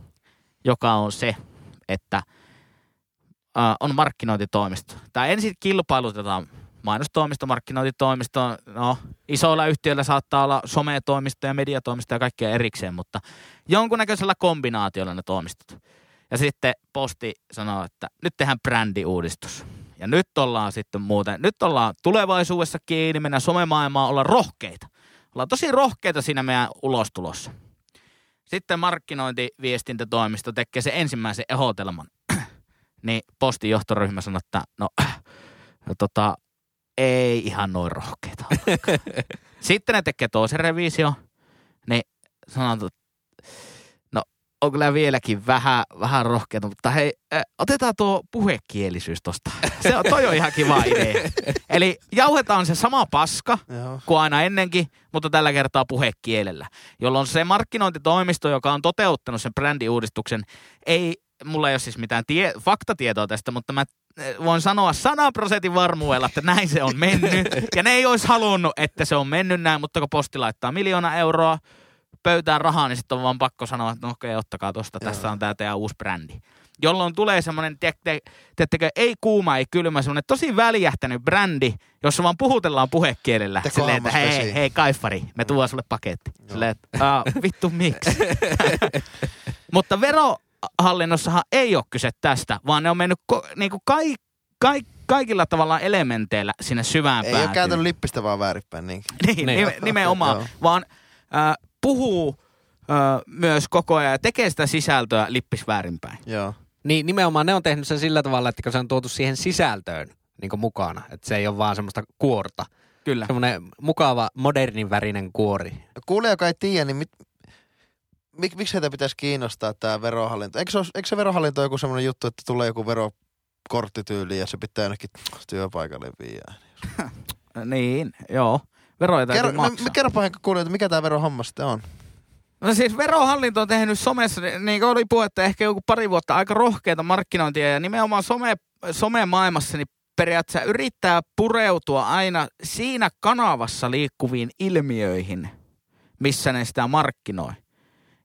joka on se, että ää, on markkinointitoimisto. Tämä ensin kilpailutetaan mainostoimisto, markkinointitoimisto, no isoilla yhtiöillä saattaa olla sometoimisto ja mediatoimisto ja kaikkea erikseen, mutta jonkunnäköisellä kombinaatiolla ne toimistot. Ja sitten posti sanoo, että nyt tehdään brändiuudistus. Ja nyt ollaan sitten muuten, nyt ollaan tulevaisuudessa kiinni, mennään somemaailmaan, olla rohkeita. Ollaan tosi rohkeita siinä meidän ulostulossa. Sitten markkinointiviestintätoimisto tekee sen ensimmäisen ehdotelman. Niin postin johtoryhmä sanoo, että no, tota, ei ihan noin rohkeita. Sitten ne tekee toisen revisio, niin sanotaan, että no on kyllä vieläkin vähän, vähän rohkeita, mutta hei, äh, otetaan tuo puhekielisyys tosta. Se on, toi on ihan kiva idea. Eli jauhetaan se sama paska, Joo. kuin aina ennenkin, mutta tällä kertaa puhekielellä. Jolloin se markkinointitoimisto, joka on toteuttanut sen brändiuudistuksen, ei, mulla ei ole siis mitään tie, faktatietoa tästä, mutta mä eh, voin sanoa 100 prosentin varmuudella, että näin se on mennyt. Ja ne ei olisi halunnut, että se on mennyt näin, mutta kun posti laittaa miljoona euroa pöytään rahaa, niin sitten on vaan pakko sanoa, että no okei, ottakaa tosta, tässä on tämä teidän uusi brändi. Jolloin tulee semmoinen, tiedättekö, ei kuuma, ei kylmä, semmoinen tosi väljähtänyt brändi, jossa vaan puhutellaan puhekielellä. Teko Silleen, että hei, hei, kaifari, me tuodaan sulle paketti. Joo. Silleen, että "Aa, vittu miksi? Mutta verohallinnossahan ei ole kyse tästä, vaan ne on mennyt ko, niinku kai, kai, kaikilla tavalla elementeillä sinne syvään Ei päätyyn. ole kääntänyt lippistä vaan väärinpäin. Niin. Niin, Niin. nime- nimenomaan, Joo. vaan äh, puhuu äh, myös koko ajan ja tekee sitä sisältöä lippis väärinpäin. Joo. Niin nimenomaan ne on tehnyt sen sillä tavalla, että kun se on tuotu siihen sisältöön niin mukana. Että se ei ole vaan semmoista kuorta. Kyllä. Semmoinen mukava modernin värinen kuori. Kuulija, joka ei tiedä, niin mit, mik, miksi heitä pitäisi kiinnostaa tämä verohallinto? Eikö se, ole, eikö se verohallinto joku semmoinen juttu, että tulee joku verokorttityyli ja se pitää jonnekin työpaikalle viedä? Niin, joo. Veroja täytyy Kerro, no, maksaa. kerropa Henkka kuulijoille, mikä tämä verohammas sitten on? No siis verohallinto on tehnyt somessa, niin kuin oli puhetta ehkä joku pari vuotta, aika rohkeita markkinointia ja nimenomaan some, somemaailmassa niin periaatteessa yrittää pureutua aina siinä kanavassa liikkuviin ilmiöihin, missä ne sitä markkinoi.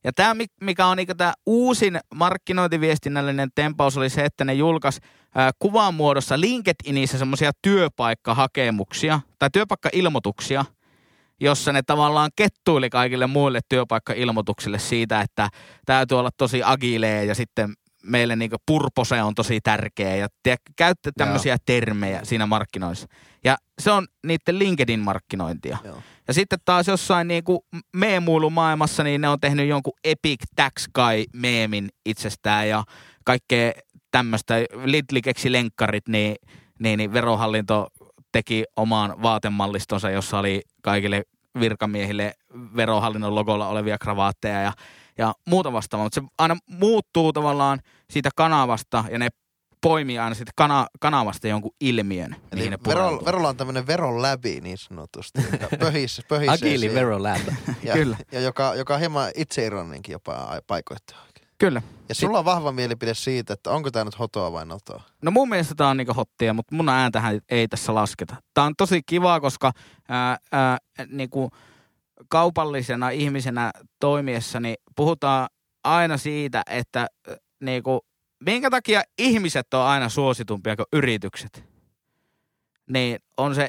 Ja tämä, mikä on niinku tämä uusin markkinointiviestinnällinen tempaus, oli se, että ne julkaisi kuvan muodossa LinkedInissä semmoisia työpaikkahakemuksia tai työpaikkailmoituksia, jossa ne tavallaan kettuili kaikille muille työpaikkailmoituksille siitä, että täytyy olla tosi agileja ja sitten meille niin purpose on tosi tärkeä ja te, käytte tämmöisiä termejä siinä markkinoissa. Ja se on niiden LinkedIn-markkinointia. Joo. Ja sitten taas jossain niin kuin meemuilumaailmassa, niin ne on tehnyt jonkun Epic Tax Guy-meemin itsestään ja kaikkea tämmöistä. Lidl keksi lenkkarit, niin, niin, niin verohallinto teki omaan vaatemallistonsa, jossa oli kaikille virkamiehille verohallinnon logolla olevia kravaatteja ja, ja muuta vastaavaa. Mutta se aina muuttuu tavallaan siitä kanavasta ja ne poimii aina siitä kana, kanavasta jonkun ilmiön. Eli mihin ne vero, verolla on tämmöinen veron läpi niin sanotusti. Pöhis, pöhisee Agili siihen. Vero Lab. Ja, Kyllä. Ja joka, joka on hieman itseironinenkin jopa ai- paikoittain. Kyllä. Ja sulla on vahva mielipide siitä, että onko tämä nyt hotoa vai notoa. No mun mielestä tää on niinku hottia, mutta mun ääntähän ei tässä lasketa. Tää on tosi kiva, koska ää, ää, niinku kaupallisena ihmisenä toimiessani puhutaan aina siitä, että niinku, minkä takia ihmiset on aina suositumpia kuin yritykset. Niin on se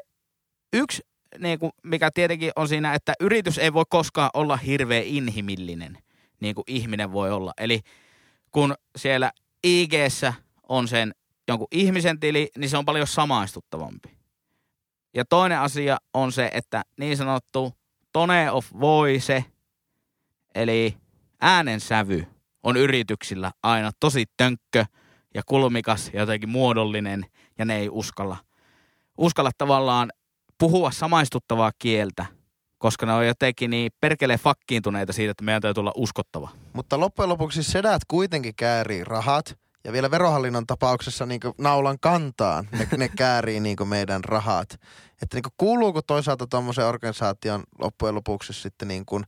yksi, niinku, mikä tietenkin on siinä, että yritys ei voi koskaan olla hirveän inhimillinen, niin kuin ihminen voi olla. Eli kun siellä ig on sen jonkun ihmisen tili, niin se on paljon samaistuttavampi. Ja toinen asia on se, että niin sanottu tone of voice, eli äänensävy, on yrityksillä aina tosi tönkkö ja kulmikas ja jotenkin muodollinen, ja ne ei uskalla, uskalla tavallaan puhua samaistuttavaa kieltä, koska ne on jotenkin niin perkeleen fakkiintuneita siitä, että meidän täytyy olla uskottava. Mutta loppujen lopuksi sedät kuitenkin käärii rahat. Ja vielä verohallinnon tapauksessa niin naulan kantaan ne, ne käärii niin meidän rahat. Että niin kuuluuko toisaalta tuommoisen organisaation loppujen lopuksi sitten niin kuin,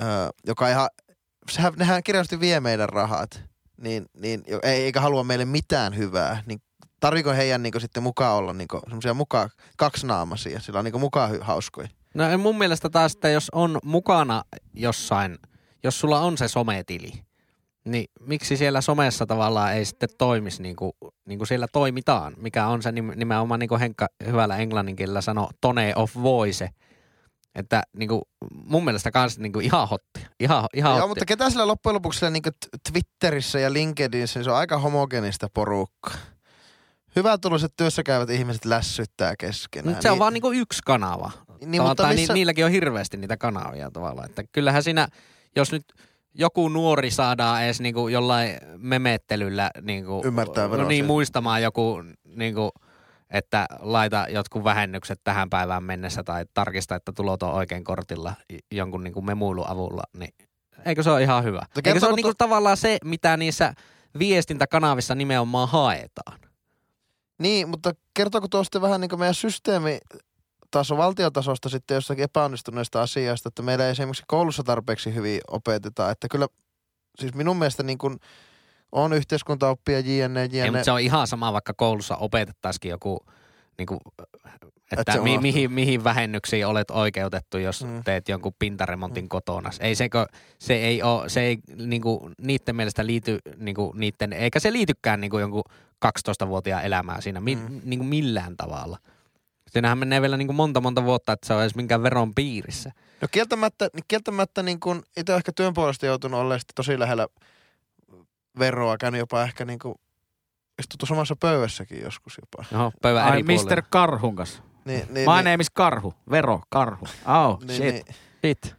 ö, joka ihan, sehän, nehän kirjallisesti vie meidän rahat, niin, niin ei, eikä halua meille mitään hyvää, niin tarviko heidän niin sitten mukaan olla niin semmoisia mukaan kaksinaamaisia, sillä on niin mukaan hauskoja. No mun mielestä taas, että jos on mukana jossain, jos sulla on se sometili, niin miksi siellä somessa tavallaan ei sitten toimisi niin kuin, niin kuin siellä toimitaan, mikä on se nim- nimenomaan niin kuin Henkka hyvällä englanninkielellä sanoo tone of voice. Että niin kuin, mun mielestä kans niin kuin ihan hotti. Ihan, ihan Joo, hotti. mutta ketä sillä loppujen lopuksi sillä niin Twitterissä ja LinkedInissä, niin se on aika homogenista porukkaa. Hyvätuloiset työssä käyvät ihmiset lässyttää keskenään. Mutta se on vaan niin kuin yksi kanava. niin, mutta missä, ni, niilläkin on hirveästi niitä kanavia tavallaan. Että kyllähän siinä, jos nyt joku nuori saadaan edes niinku jollain memettelyllä niinku, Ymmärtää veroasiat. niin muistamaan joku, niinku, että laita jotkut vähennykset tähän päivään mennessä tai tarkista, että tulot on oikein kortilla jonkun niinku memuilun avulla, niin eikö se ole ihan hyvä? Eikö se ole niinku to- tavallaan se, mitä niissä viestintäkanavissa nimenomaan haetaan? Niin, mutta kertooko tuosta vähän niin meidän systeemi taso, valtiotasosta sitten jossakin epäonnistuneista asioista, että meillä ei esimerkiksi koulussa tarpeeksi hyvin opeteta, että kyllä siis minun mielestä niin kuin on yhteiskuntaoppia jne, Ei, jne. mutta se on ihan sama, vaikka koulussa opetettaisikin joku, niin kuin, että Et se mi, mihin, mihin vähennyksiin olet oikeutettu, jos Mm. mm. teet jonkun pintaremontin kotona. Ei sekö, se ei ole, se ei niin kuin, niiden mielestä liity niin kuin, niiden, eikä se liitykään niin kuin jonkun 12-vuotiaan elämään siinä mi, Mm. mm. niin kuin millään tavalla. Siinähän menee vielä niin kuin monta monta vuotta, että se on edes minkään veron piirissä. No kieltämättä, kieltämättä niin kuin itse ehkä työn puolesta joutunut olemaan tosi lähellä veroa, käynyt jopa ehkä niin kuin istuttu samassa pöydässäkin joskus jopa. Oho, pöydän Ai eri puolilla. Mr. Karhun kanssa. Niin, niin, My niin, name is Karhu. Vero, Karhu. Oh, niin, shit. niin, Sit.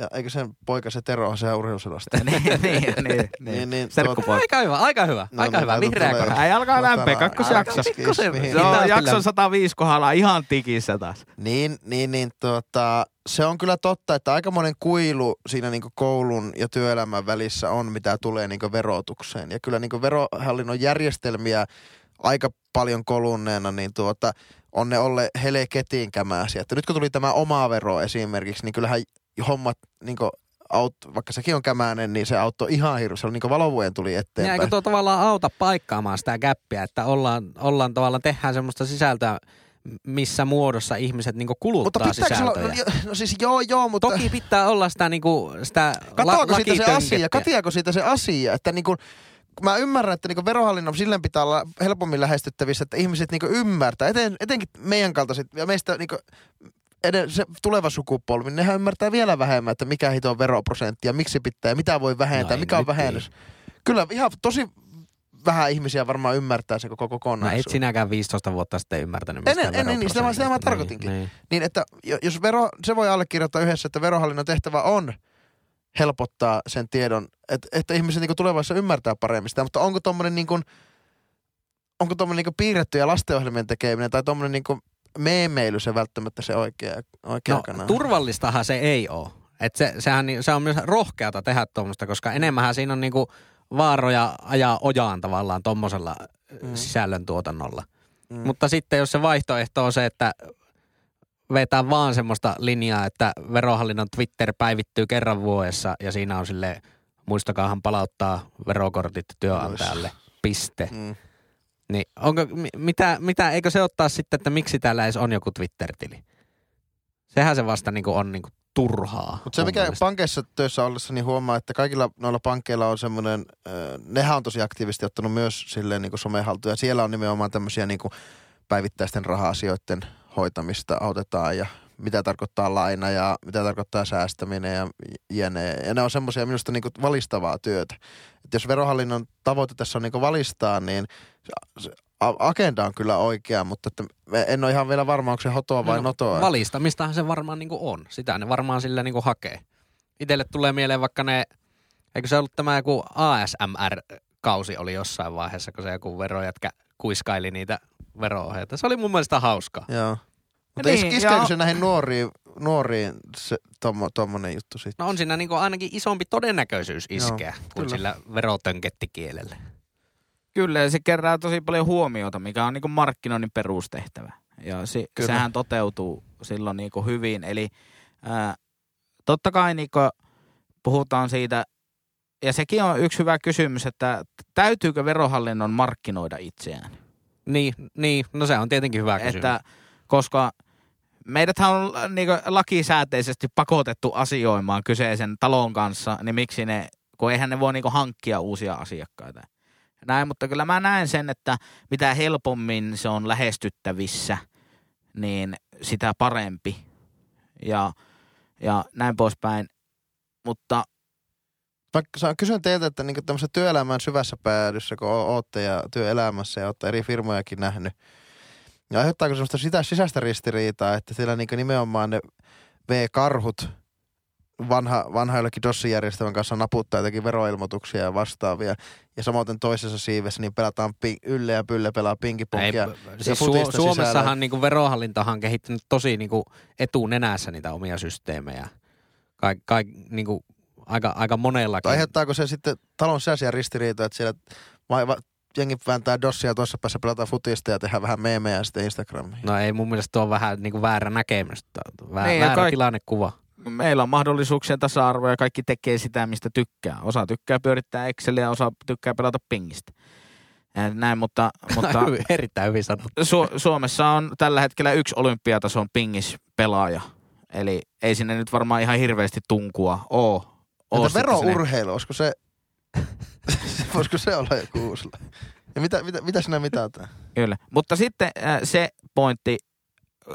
Ja eikö sen poika se Tero on se urheiluselostaja? niin, niin, niin, niin. Niin, niin, Serkkupoika. Aika hyvä, aika hyvä, No, aika no, hyvä. Vihreä kortti. Ei alkaa Tuota, lämpeä, kakkosjakso. Se on jakson lämpeä. 105 kohdalla ihan tikissä taas. Niin, niin, niin tuota, se on kyllä totta, että aika monen kuilu siinä niin koulun ja työelämän välissä on, mitä tulee niin verotukseen. Ja kyllä niin verohallinnon järjestelmiä aika paljon kolunneena, niin tuota, on ne olleet heleketiin kämäsiä. Että nyt kun tuli tämä oma vero esimerkiksi, niin kyllähän hommat, niin aut, vaikka sekin on kämäinen, niin se auttoi ihan hirveästi. Se oli niin valovuoden tuli Niin eteenpäin. eikö tuo tavallaan auta paikkaamaan sitä käppiä, että ollaan, ollaan tavallaan, tehdään semmoista sisältöä, missä muodossa ihmiset niinku kuluttaa mutta sisältöjä. no, no siis joo, joo, mutta... Toki pitää olla sitä, niinku, sitä Katoako la- siitä se asia? Katiako siitä se asia? Että niinku, mä ymmärrän, että niinku verohallinnon silleen pitää olla helpommin lähestyttävissä, että ihmiset niinku ymmärtää. Eten, etenkin meidän kaltaiset ja meistä niinku eden, se tuleva sukupolvi, niin nehän ymmärtää vielä vähemmän, että mikä hito on veroprosentti ja miksi pitää ja mitä voi vähentää, ei mikä on nyt vähennys. Kyllä ihan tosi vähän ihmisiä varmaan ymmärtää se koko No kokonaisuus. et sinäkään 15 vuotta sitten ymmärtänyt En- en- en- niin, sitä mä- sitä mä veroprosentista. tarkoitinkin. Niin, niin. Niin, että jo- jos vero, se voi allekirjoittaa yhdessä, että verohallinnon tehtävä on helpottaa sen tiedon, että, että ihmiset niin tulevaisuudessa ymmärtää paremmin sitä, mutta onko tuommoinen niin kuin, onko tuommoinen niin piirrettyjä lastenohjelmien tekeminen tai tuommoinen niin meemeily se välttämättä se oikea, oikea No, kanava. turvallistahan se ei ole. Et se, sehän, se on myös rohkeata tehdä tuommoista, koska enemmänhän siinä on niinku vaaroja ajaa ojaan tavallaan tuommoisella mm. sisällöntuotannolla. Mm. Mutta sitten jos se vaihtoehto on se, että vetää vaan semmoista linjaa, että verohallinnon Twitter päivittyy kerran vuodessa ja siinä on sille muistakaahan palauttaa verokortit työnantajalle, piste. Mm. Niin onko, mi- mitä, mitä, eikö se ottaa sitten, että miksi täällä edes on joku Twitter-tili? Sehän se vasta niinku on niinku turhaa. Mutta se mikä mielestä. pankeissa töissä ollessa, niin huomaa, että kaikilla noilla pankkeilla on semmoinen, nehän on tosi aktiivisesti ottanut myös silleen niin somehaltuja. Siellä on nimenomaan tämmöisiä niin päivittäisten raha-asioiden hoitamista autetaan ja mitä tarkoittaa laina ja mitä tarkoittaa säästäminen ja jne. Ja ne on semmoisia minusta niin valistavaa työtä. Et jos verohallinnon tavoite tässä on niin valistaa, niin se- se agenda on kyllä oikea, mutta että en ole ihan vielä varma, onko se hotoa vai No, notoa. Valistamistahan se varmaan niinku on. Sitä ne varmaan sillä niinku hakee. Itelle tulee mieleen vaikka ne, eikö se ollut tämä joku ASMR-kausi oli jossain vaiheessa, kun se joku verojätkä kuiskaili niitä vero-ohjeita. Se oli mun mielestä hauskaa. Joo. Mutta Niin, niin, iskeekö se näihin nuoriin, nuoriin se, tommo, tommonen juttu sitten? No on siinä niinku ainakin isompi todennäköisyys iskeä kuin kyllä. sillä verotönkettikielellä. Kyllä, ja se kerää tosi paljon huomiota, mikä on niinku markkinoinnin perustehtävä. Ja se, Kyllä. sehän toteutuu silloin niinku hyvin. Eli ää, totta kai niinku puhutaan siitä, ja sekin on yksi hyvä kysymys, että täytyykö verohallinnon markkinoida itseään? Niin, niin, no se on tietenkin hyvä kysymys. Että, koska meidäthän on niinku lakisääteisesti pakotettu asioimaan kyseisen talon kanssa, niin miksi ne, kun eihän ne voi niinku hankkia uusia asiakkaita. Näin, mutta kyllä mä näen sen, että mitä helpommin se on lähestyttävissä, niin sitä parempi. Ja, ja näin poispäin. Mutta Mä kysyn teiltä, että niin tämmöisessä työelämän syvässä päädyssä, kun ootte ja työelämässä ja olette eri firmojakin nähnyt, niin aiheuttaako semmoista sitä sisäistä ristiriitaa, että siellä niin nimenomaan ne V-karhut vanha, vanha jollekin DOS-järjestelmän kanssa naputtaa jotakin veroilmoituksia ja vastaavia. Ja samoin toisessa siivessä niin pelataan pi- Ylle ja Pylle pelaa b- siis Su- Suomessahan sisällä. niinku verohallintohan on kehittänyt tosi niinku etunenässä niitä omia systeemejä. Kaik, kaik, niinku aika, aika monellakin. Aiheuttaako se sitten talon sisäisiä ristiriitoja, että siellä vai, va, jengi vääntää dossia tuossa päässä, pelataan futista ja tehdään vähän meemejä sitten Instagramiin. No ei mun mielestä tuo on vähän niinku väärä näkemys. Vä, Niin, väärä kaik- tilannekuva. Meillä on mahdollisuuksien tasa-arvo ja kaikki tekee sitä, mistä tykkää. Osa tykkää pyörittää Exceliä ja osa tykkää pelata pingistä. Näin, mutta, mutta Erittäin hyvin sanottu. Su- Suomessa on tällä hetkellä yksi olympiatason pingispelaaja. Eli ei sinne nyt varmaan ihan hirveästi tunkua oo. oo Entä verourheilu, olisiko se, voisiko se olla joku uusi? Ja mitä, mitä, mitä sinä mitataan? Kyllä. Mutta sitten äh, se pointti,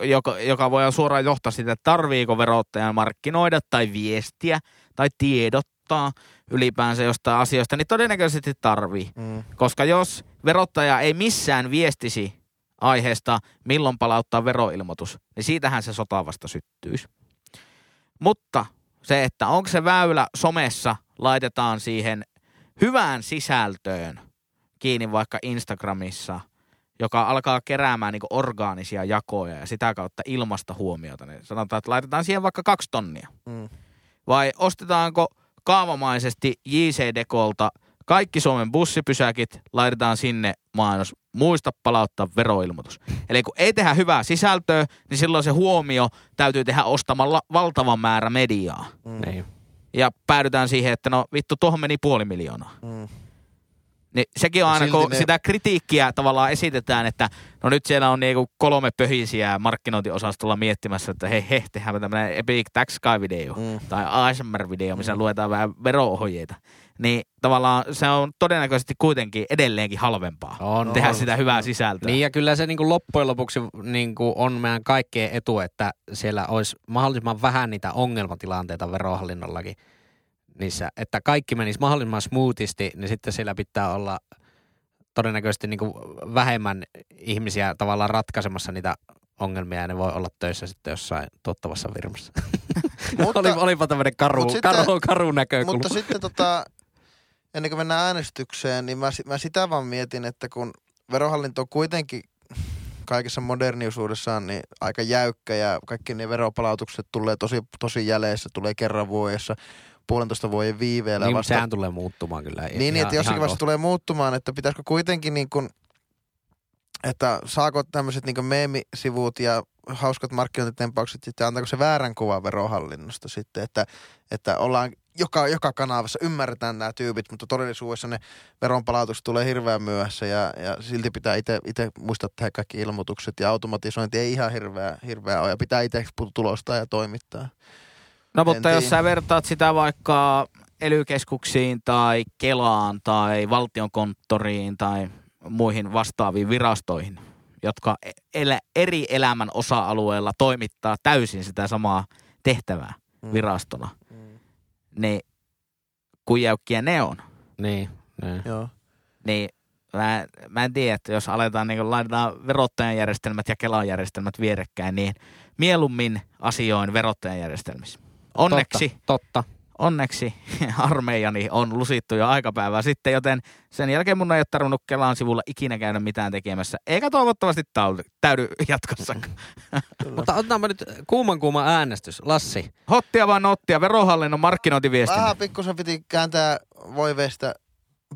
joka, joka voi suoraan johtaa sitä, että tarviiko verottajan markkinoida tai viestiä tai tiedottaa ylipäänsä jostain asioista, niin todennäköisesti tarvii. Mm. Koska jos verottaja ei missään viestisi aiheesta, milloin palauttaa veroilmoitus, niin siitähän se sota vasta syttyisi. Mutta se, että onko se väylä somessa, laitetaan siihen hyvään sisältöön kiinni vaikka Instagramissa, joka alkaa keräämään niin orgaanisia jakoja ja sitä kautta ilmasta huomiota. Niin sanotaan, että laitetaan siihen vaikka kaksi tonnia. Mm. Vai ostetaanko kaavamaisesti JC Dekolta kaikki Suomen bussipysäkit, laitetaan sinne mainos, muista palauttaa veroilmoitus. Eli kun ei tehdä hyvää sisältöä, niin silloin se huomio täytyy tehdä ostamalla valtavan määrä mediaa. Mm. Niin. Ja päädytään siihen, että no vittu, tuohon meni puoli miljoonaa. Mm. Niin sekin on aina, kun ne- sitä kritiikkiä tavallaan esitetään, että no nyt siellä on niinku kolme pöhisiä markkinointiosastolla miettimässä, että hei hei, tehdään tämmöinen Epic Tax Sky-video Mm. tai ASMR-video, missä Mm. luetaan vähän vero-ohjeita. Niin tavallaan se on todennäköisesti kuitenkin edelleenkin halvempaa On, tehdä on. sitä hyvää sisältöä. Niin ja kyllä se niinku loppujen lopuksi niinku on meidän kaikkien etu, että siellä olisi mahdollisimman vähän niitä ongelmatilanteita verohallinnollakin niissä, että kaikki menisi mahdollisimman smoothisti, niin sitten siellä pitää olla todennäköisesti niinku vähemmän ihmisiä tavallaan ratkaisemassa niitä ongelmia ja ne voi olla töissä sitten jossain tuottavassa firmassa. Mutta- Oli, olipa tämmöinen karu, Mut sitten- karu, karu näkökulma. Mutta sitten tota, ennen kuin mennään äänestykseen, niin mä, mä sitä vaan mietin, että kun verohallinto on kuitenkin kaikessa moderniusuudessaan niin aika jäykkä ja kaikki ne veropalautukset tulee tosi, tosi jäleissä, tulee kerran vuodessa puolentoista vuoden viiveellä. Niin, vasta, sehän tulee muuttumaan kyllä. niin, niin, että jossakin vaiheessa tulee muuttumaan, että pitäisikö kuitenkin niin kuin, että saako tämmöiset niin meemisivut ja hauskat markkinointitempaukset sitten, antaako se väärän kuvan verohallinnosta sitten, että, että ollaan joka, joka kanavassa, ymmärretään nämä tyypit, mutta todellisuudessa ne veronpalautukset tulee hirveän myöhässä ja, ja silti pitää itse muistaa tehdä kaikki ilmoitukset ja automatisointi ei ihan hirveä, hirveä ole ja pitää itse tulostaa ja toimittaa. No mutta jos sä vertaat sitä vaikka elykeskuksiin tai Kelaan tai valtionkonttoriin tai muihin vastaaviin virastoihin, jotka elä, eri elämän osa-alueella toimittaa täysin sitä samaa tehtävää Mm. virastona, Mm. niin kuin jäykkiä ne on, Niin, niin. Joo. niin mä, mä en tiedä, että jos aletaan niin laitetaan verottajan järjestelmät ja Kelan järjestelmät vierekkäin, niin mieluummin asioin verottajan järjestelmissä. Onneksi Totta, totta. onneksi armeijani on lusittu jo aikapäivää sitten, joten sen jälkeen mun ei ole tarvinnut Kelan sivulla ikinä käydä mitään tekemässä, eikä toivottavasti täydy, täydy jatkossa. Mutta otetaanpa nyt kuuman kuuma äänestys. Lassi, Hottia vai nottia, verohallinnon markkinointiviestintä. Vähän pikkusen piti kääntää voiveesta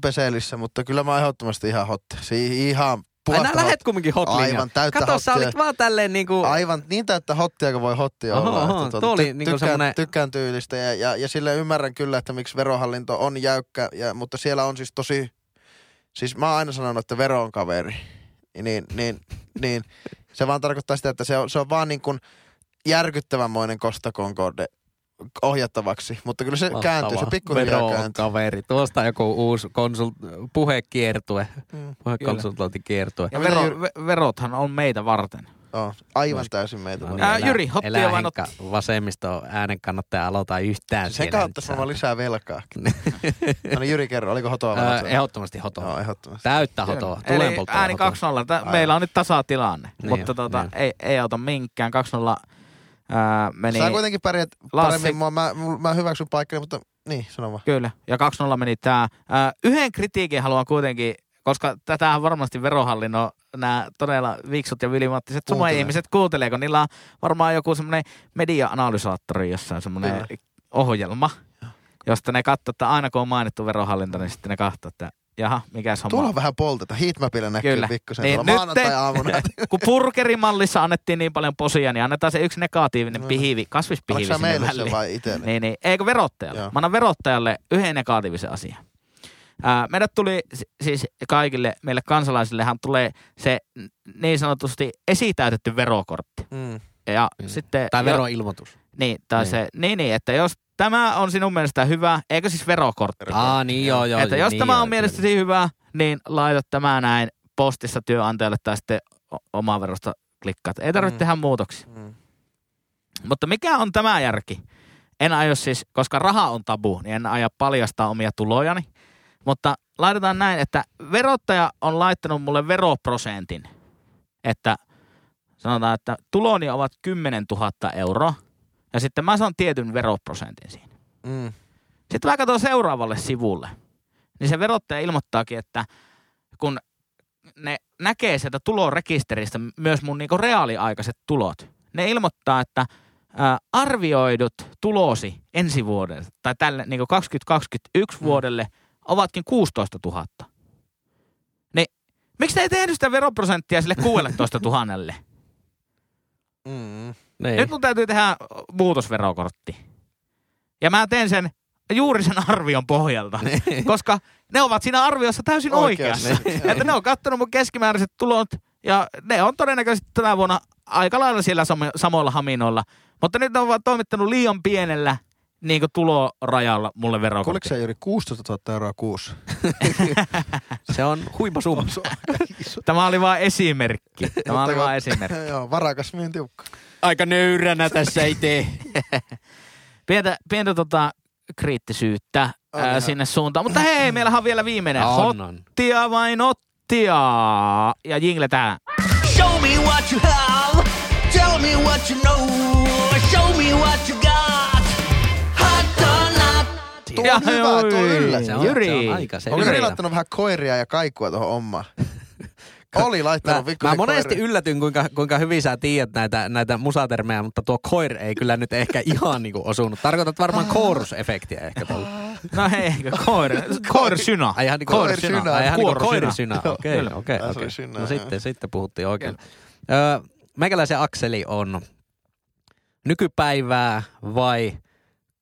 peselissä, mutta kyllä mä oon ehdottomasti ihan hotti. Si- ihan Ai puhasta nää lähet kumminkin hot Aivan täyttä Kato, sä hottia. olit vaan tälleen niinku... Aivan niin täyttä hottia kuin voi hottia Oho, olla. oho, että tuo oli ty- niinku tykkään, semmonen- tykkään tyylistä ja, ja, ja sille ymmärrän kyllä, että miksi verohallinto on jäykkä, ja, mutta siellä on siis tosi, siis mä oon aina sanonut, että vero on kaveri. Niin, niin, niin se vaan tarkoittaa sitä, että se on, se on vaan niin kuin järkyttävänmoinen Costa Concorde ohjattavaksi, mutta kyllä se kääntyy, se pikkuhiljaa kääntyy. kaveri. Tuosta joku uusi konsult... puhekiertue. Mm. Puhekonsultointikiertue. Ja vero, ve- verothan on meitä varten. Oh, aivan Vois- täysin meitä. No No, niin, Ää, elä- Jyri, hottia elää vai Henkka vasemmisto äänen kannattaja aloita yhtään sen siellä kautta saa. lisää velkaa. no niin, Jyri kerro, oliko hotoa vai hotoa? ehdottomasti hotoa. Joo, ehdottomasti. Täyttä hotoa. Eli ääni hotoa. 2-0. Tä- Aivan. Meillä on nyt tasatilanne, Niin mutta tota, niin ei, ei auta minkään. 2-0 ää, meni... Sä kuitenkin pärjät Lassi- paremmin mua. Mä, mä hyväksyn paikkani, mutta niin, sano vaan. Kyllä, ja 2-0 meni tämä. Yhden kritiikin haluan kuitenkin, koska tätähän varmasti verohallinnon nämä todella viksut ja vilimattiset Kuuntelee. Kuuntelee. ihmiset kuuntelee, kun niillä on varmaan joku semmoinen media-analysaattori jossain, semmoinen ohjelma, josta ne katsoo, että aina kun on mainittu verohallinto, niin sitten ne katsoo, että jaha, mikäs homma. Tuolla on vähän polteta. Heatmapilla näkyy Kyllä. pikkusen Niin, maanantai-aamuna. kun burgerimallissa annettiin niin paljon posia, niin annetaan se yksi negatiivinen No. pihivi, Onko kasvispihivi sinne meille väliin. se vai itselle? Niin, niin. Eikö verottajalle? Joo. Mä annan verottajalle yhden negatiivisen asian. Ää, meidät tuli si- siis kaikille, meille kansalaisillehan tulee se niin sanotusti esitäytetty verokortti. Mm. Ja Mm. sitten, Tai jo- veroilmoitus. niin, tai Niin. se, niin, niin, että jos tämä on sinun mielestä hyvä, eikö siis verokortti? Aa, niin joo, joo. että jos niin tämä joo, on mielestäsi hyvä, niin laita tämä näin postissa työnantajalle tai sitten omaa verosta klikkaat. Ei tarvitse Mm. tehdä muutoksia. Mm. Mutta mikä on tämä järki? En aio siis, koska raha on tabu, niin en aio paljastaa omia tulojani. Mutta laitetaan näin, että verottaja on laittanut mulle veroprosentin. Että sanotaan, että tuloni ovat 10 000 euroa. Ja sitten mä saan tietyn veroprosentin siinä. Mm. Sitten mä katson seuraavalle sivulle. Niin se verottaja ilmoittaakin, että kun ne näkee sieltä tulorekisteristä myös mun niinku reaaliaikaiset tulot, ne ilmoittaa, että ää, arvioidut tulosi ensi vuodelle tai tälle niinku 2021 Mm. vuodelle ovatkin 16 000. Niin miksi te ei tehnyt sitä veroprosenttia sille 16 000? Mm. Niin. Nyt mun täytyy tehdä muutosverokortti. Ja mä teen sen juuri sen arvion pohjalta, koska ne ovat siinä arviossa täysin Oikeassa. oikeassa. että ne on kattonut mun keskimääräiset tulot ja ne on todennäköisesti tänä vuonna aika lailla siellä samo- samoilla haminoilla. Mutta nyt ne ovat toimittanut liian pienellä niin kuin tulorajalla mulle verokortti. sä Jyri 16 000 euroa kuussa? Se on huima summa. Se. Tämä oli vain esimerkki. Tämä oli vain esimerkki. Joo, varakas myyn tiukka. Aika nöyränä tässä ei tee. Pientä, pientä tota, kriittisyyttä On ää, sinne suuntaan. Mutta hei, meillähän on vielä viimeinen. On, on. Hottia vai nottia? Ja jingle tää. Show me what you have. Tell me what you know. Show me what you got. Hot or not. Tuo on hyvä, tuo yllätys. Se on- Jyri. se on aika se Onko laittanut vähän koiria ja kaikua tuohon omaan? Oli laittanut Mä, mä monesti yllätyn, kuinka, kuinka hyvin sä tiedät näitä, näitä musatermejä, mutta tuo koir ei kyllä nyt ehkä ihan niinku osunut. Tarkoitat varmaan koorusefektiä ehkä tuolla. No eikö, koir, koirsynä. Ai ihan niinku Koirsynä. Ai ihan niinku koirisynä. Joo, Okei, okei, okei. No sitten, sitten puhuttiin oikein. Öö, meikäläisen akseli on nykypäivää vai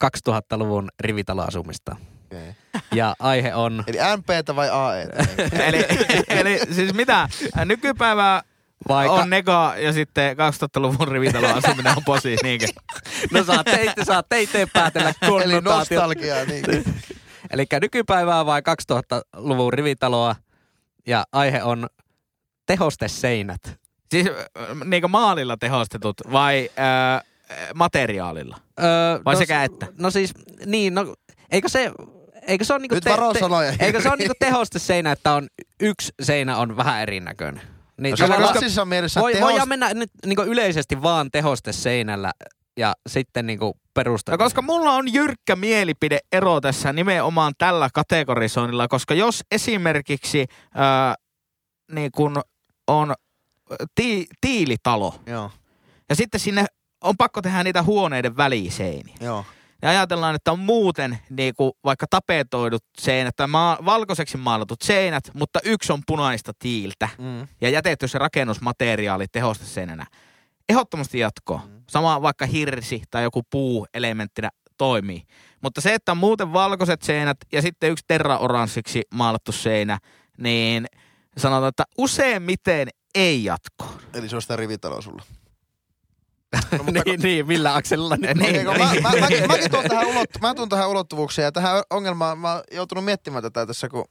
2000-luvun rivitaloasumista. Okei. Ja aihe on Eli NPtä vai AEtä? eli, eli siis mitä? Nykypäivä vai on nega ja sitten 2000-luvun rivitalon asuminen on posi, niinkö? No saatte itse, saatte itse päätellä Eli nostalgiaa. Niin. Eli nykypäivää vai 2000-luvun rivitaloa ja aihe on tehosteseinät. Siis niinkö maalilla tehostetut vai äh, materiaalilla? Öö, Vai no, sekä että? No siis, niin, no eikö se, eikö se ole niinku Nyt varosanoja, eikö se ole Jyri. niinku tehosteseinä, että on yksi seinä on vähän erinäköinen? Niin No, se on klassisessa mielessä voi, tehost- voidaan mennä nyt niinku yleisesti vaan tehosteseinällä ja sitten niinku perusta. No koska mulla on jyrkkä mielipide ero tässä nimenomaan tällä kategorisoinnilla, koska jos esimerkiksi äh, niin kun on ti- tiilitalo Joo, ja sitten sinne on pakko tehdä niitä huoneiden väliseiniä. joo. Ja ajatellaan, että on muuten niin kuin vaikka tapetoidut seinät tai maa, valkoiseksi maalatut seinät, mutta yksi on punaista tiiltä Mm. ja jätetty se rakennusmateriaali tehosteseinänä. Ehdottomasti jatkoa. Sama vaikka hirsi tai joku puu elementtinä toimii. Mutta se, että on muuten valkoiset seinät ja sitten yksi terraoranssiksi maalattu seinä, niin sanotaan, että useimmiten ei jatkoa. Eli se on sitä rivitaloa sulla. No, niin, niin, millä akselilla nyt? Niin, Okei, kun mä, mä, mäkin, mäkin tuon tähän, ulottu, mä tuon tähän ulottuvuuksia ja tähän ongelmaan mä oon joutunut miettimään tätä tässä, kun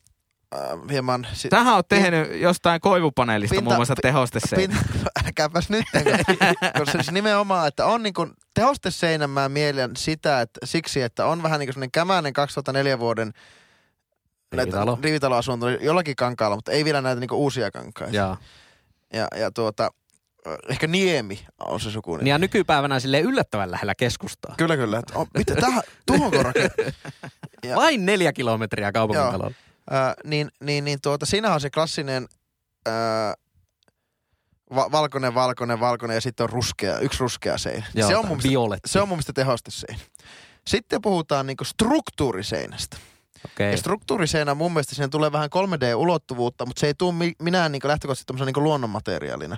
äh, hieman... Si- Tähän on tehnyt jostain koivupaneelista Pinta- muun muassa tehosteseinä. Pin, älkääpäs nyt, koska se siis nimenomaan, että on niin kuin tehosteseinän mä mielen sitä, että siksi, että on vähän niin kuin semmoinen kämäinen 2004 vuoden Rivitalo. rivitaloasunto jollakin kankaalla, mutta ei vielä näitä niin uusia kankaita. Ja, ja tuota, ehkä Niemi on se sukunimi. Niin ja nykypäivänä sille yllättävän lähellä keskustaa. Kyllä, kyllä. Että on, mitä tähän, tuohonko rakennettu? Ja- Vain neljä kilometriä kaupungin talolla. Ää, niin, niin, niin tuota, siinä on se klassinen ää, va- valkoinen, valkoinen, valkoinen ja sitten on ruskea, yksi ruskea seinä. Joo, se, on mun mielestä, se on mun mielestä tehosteseinä. Sitten puhutaan niinku struktuuriseinästä. Okei. Ja struktuuriseinä mun mielestä siihen tulee vähän 3D-ulottuvuutta, mutta se ei tule mi- minään niinku lähtökohtaisesti tämmöisenä niinku luonnonmateriaalina.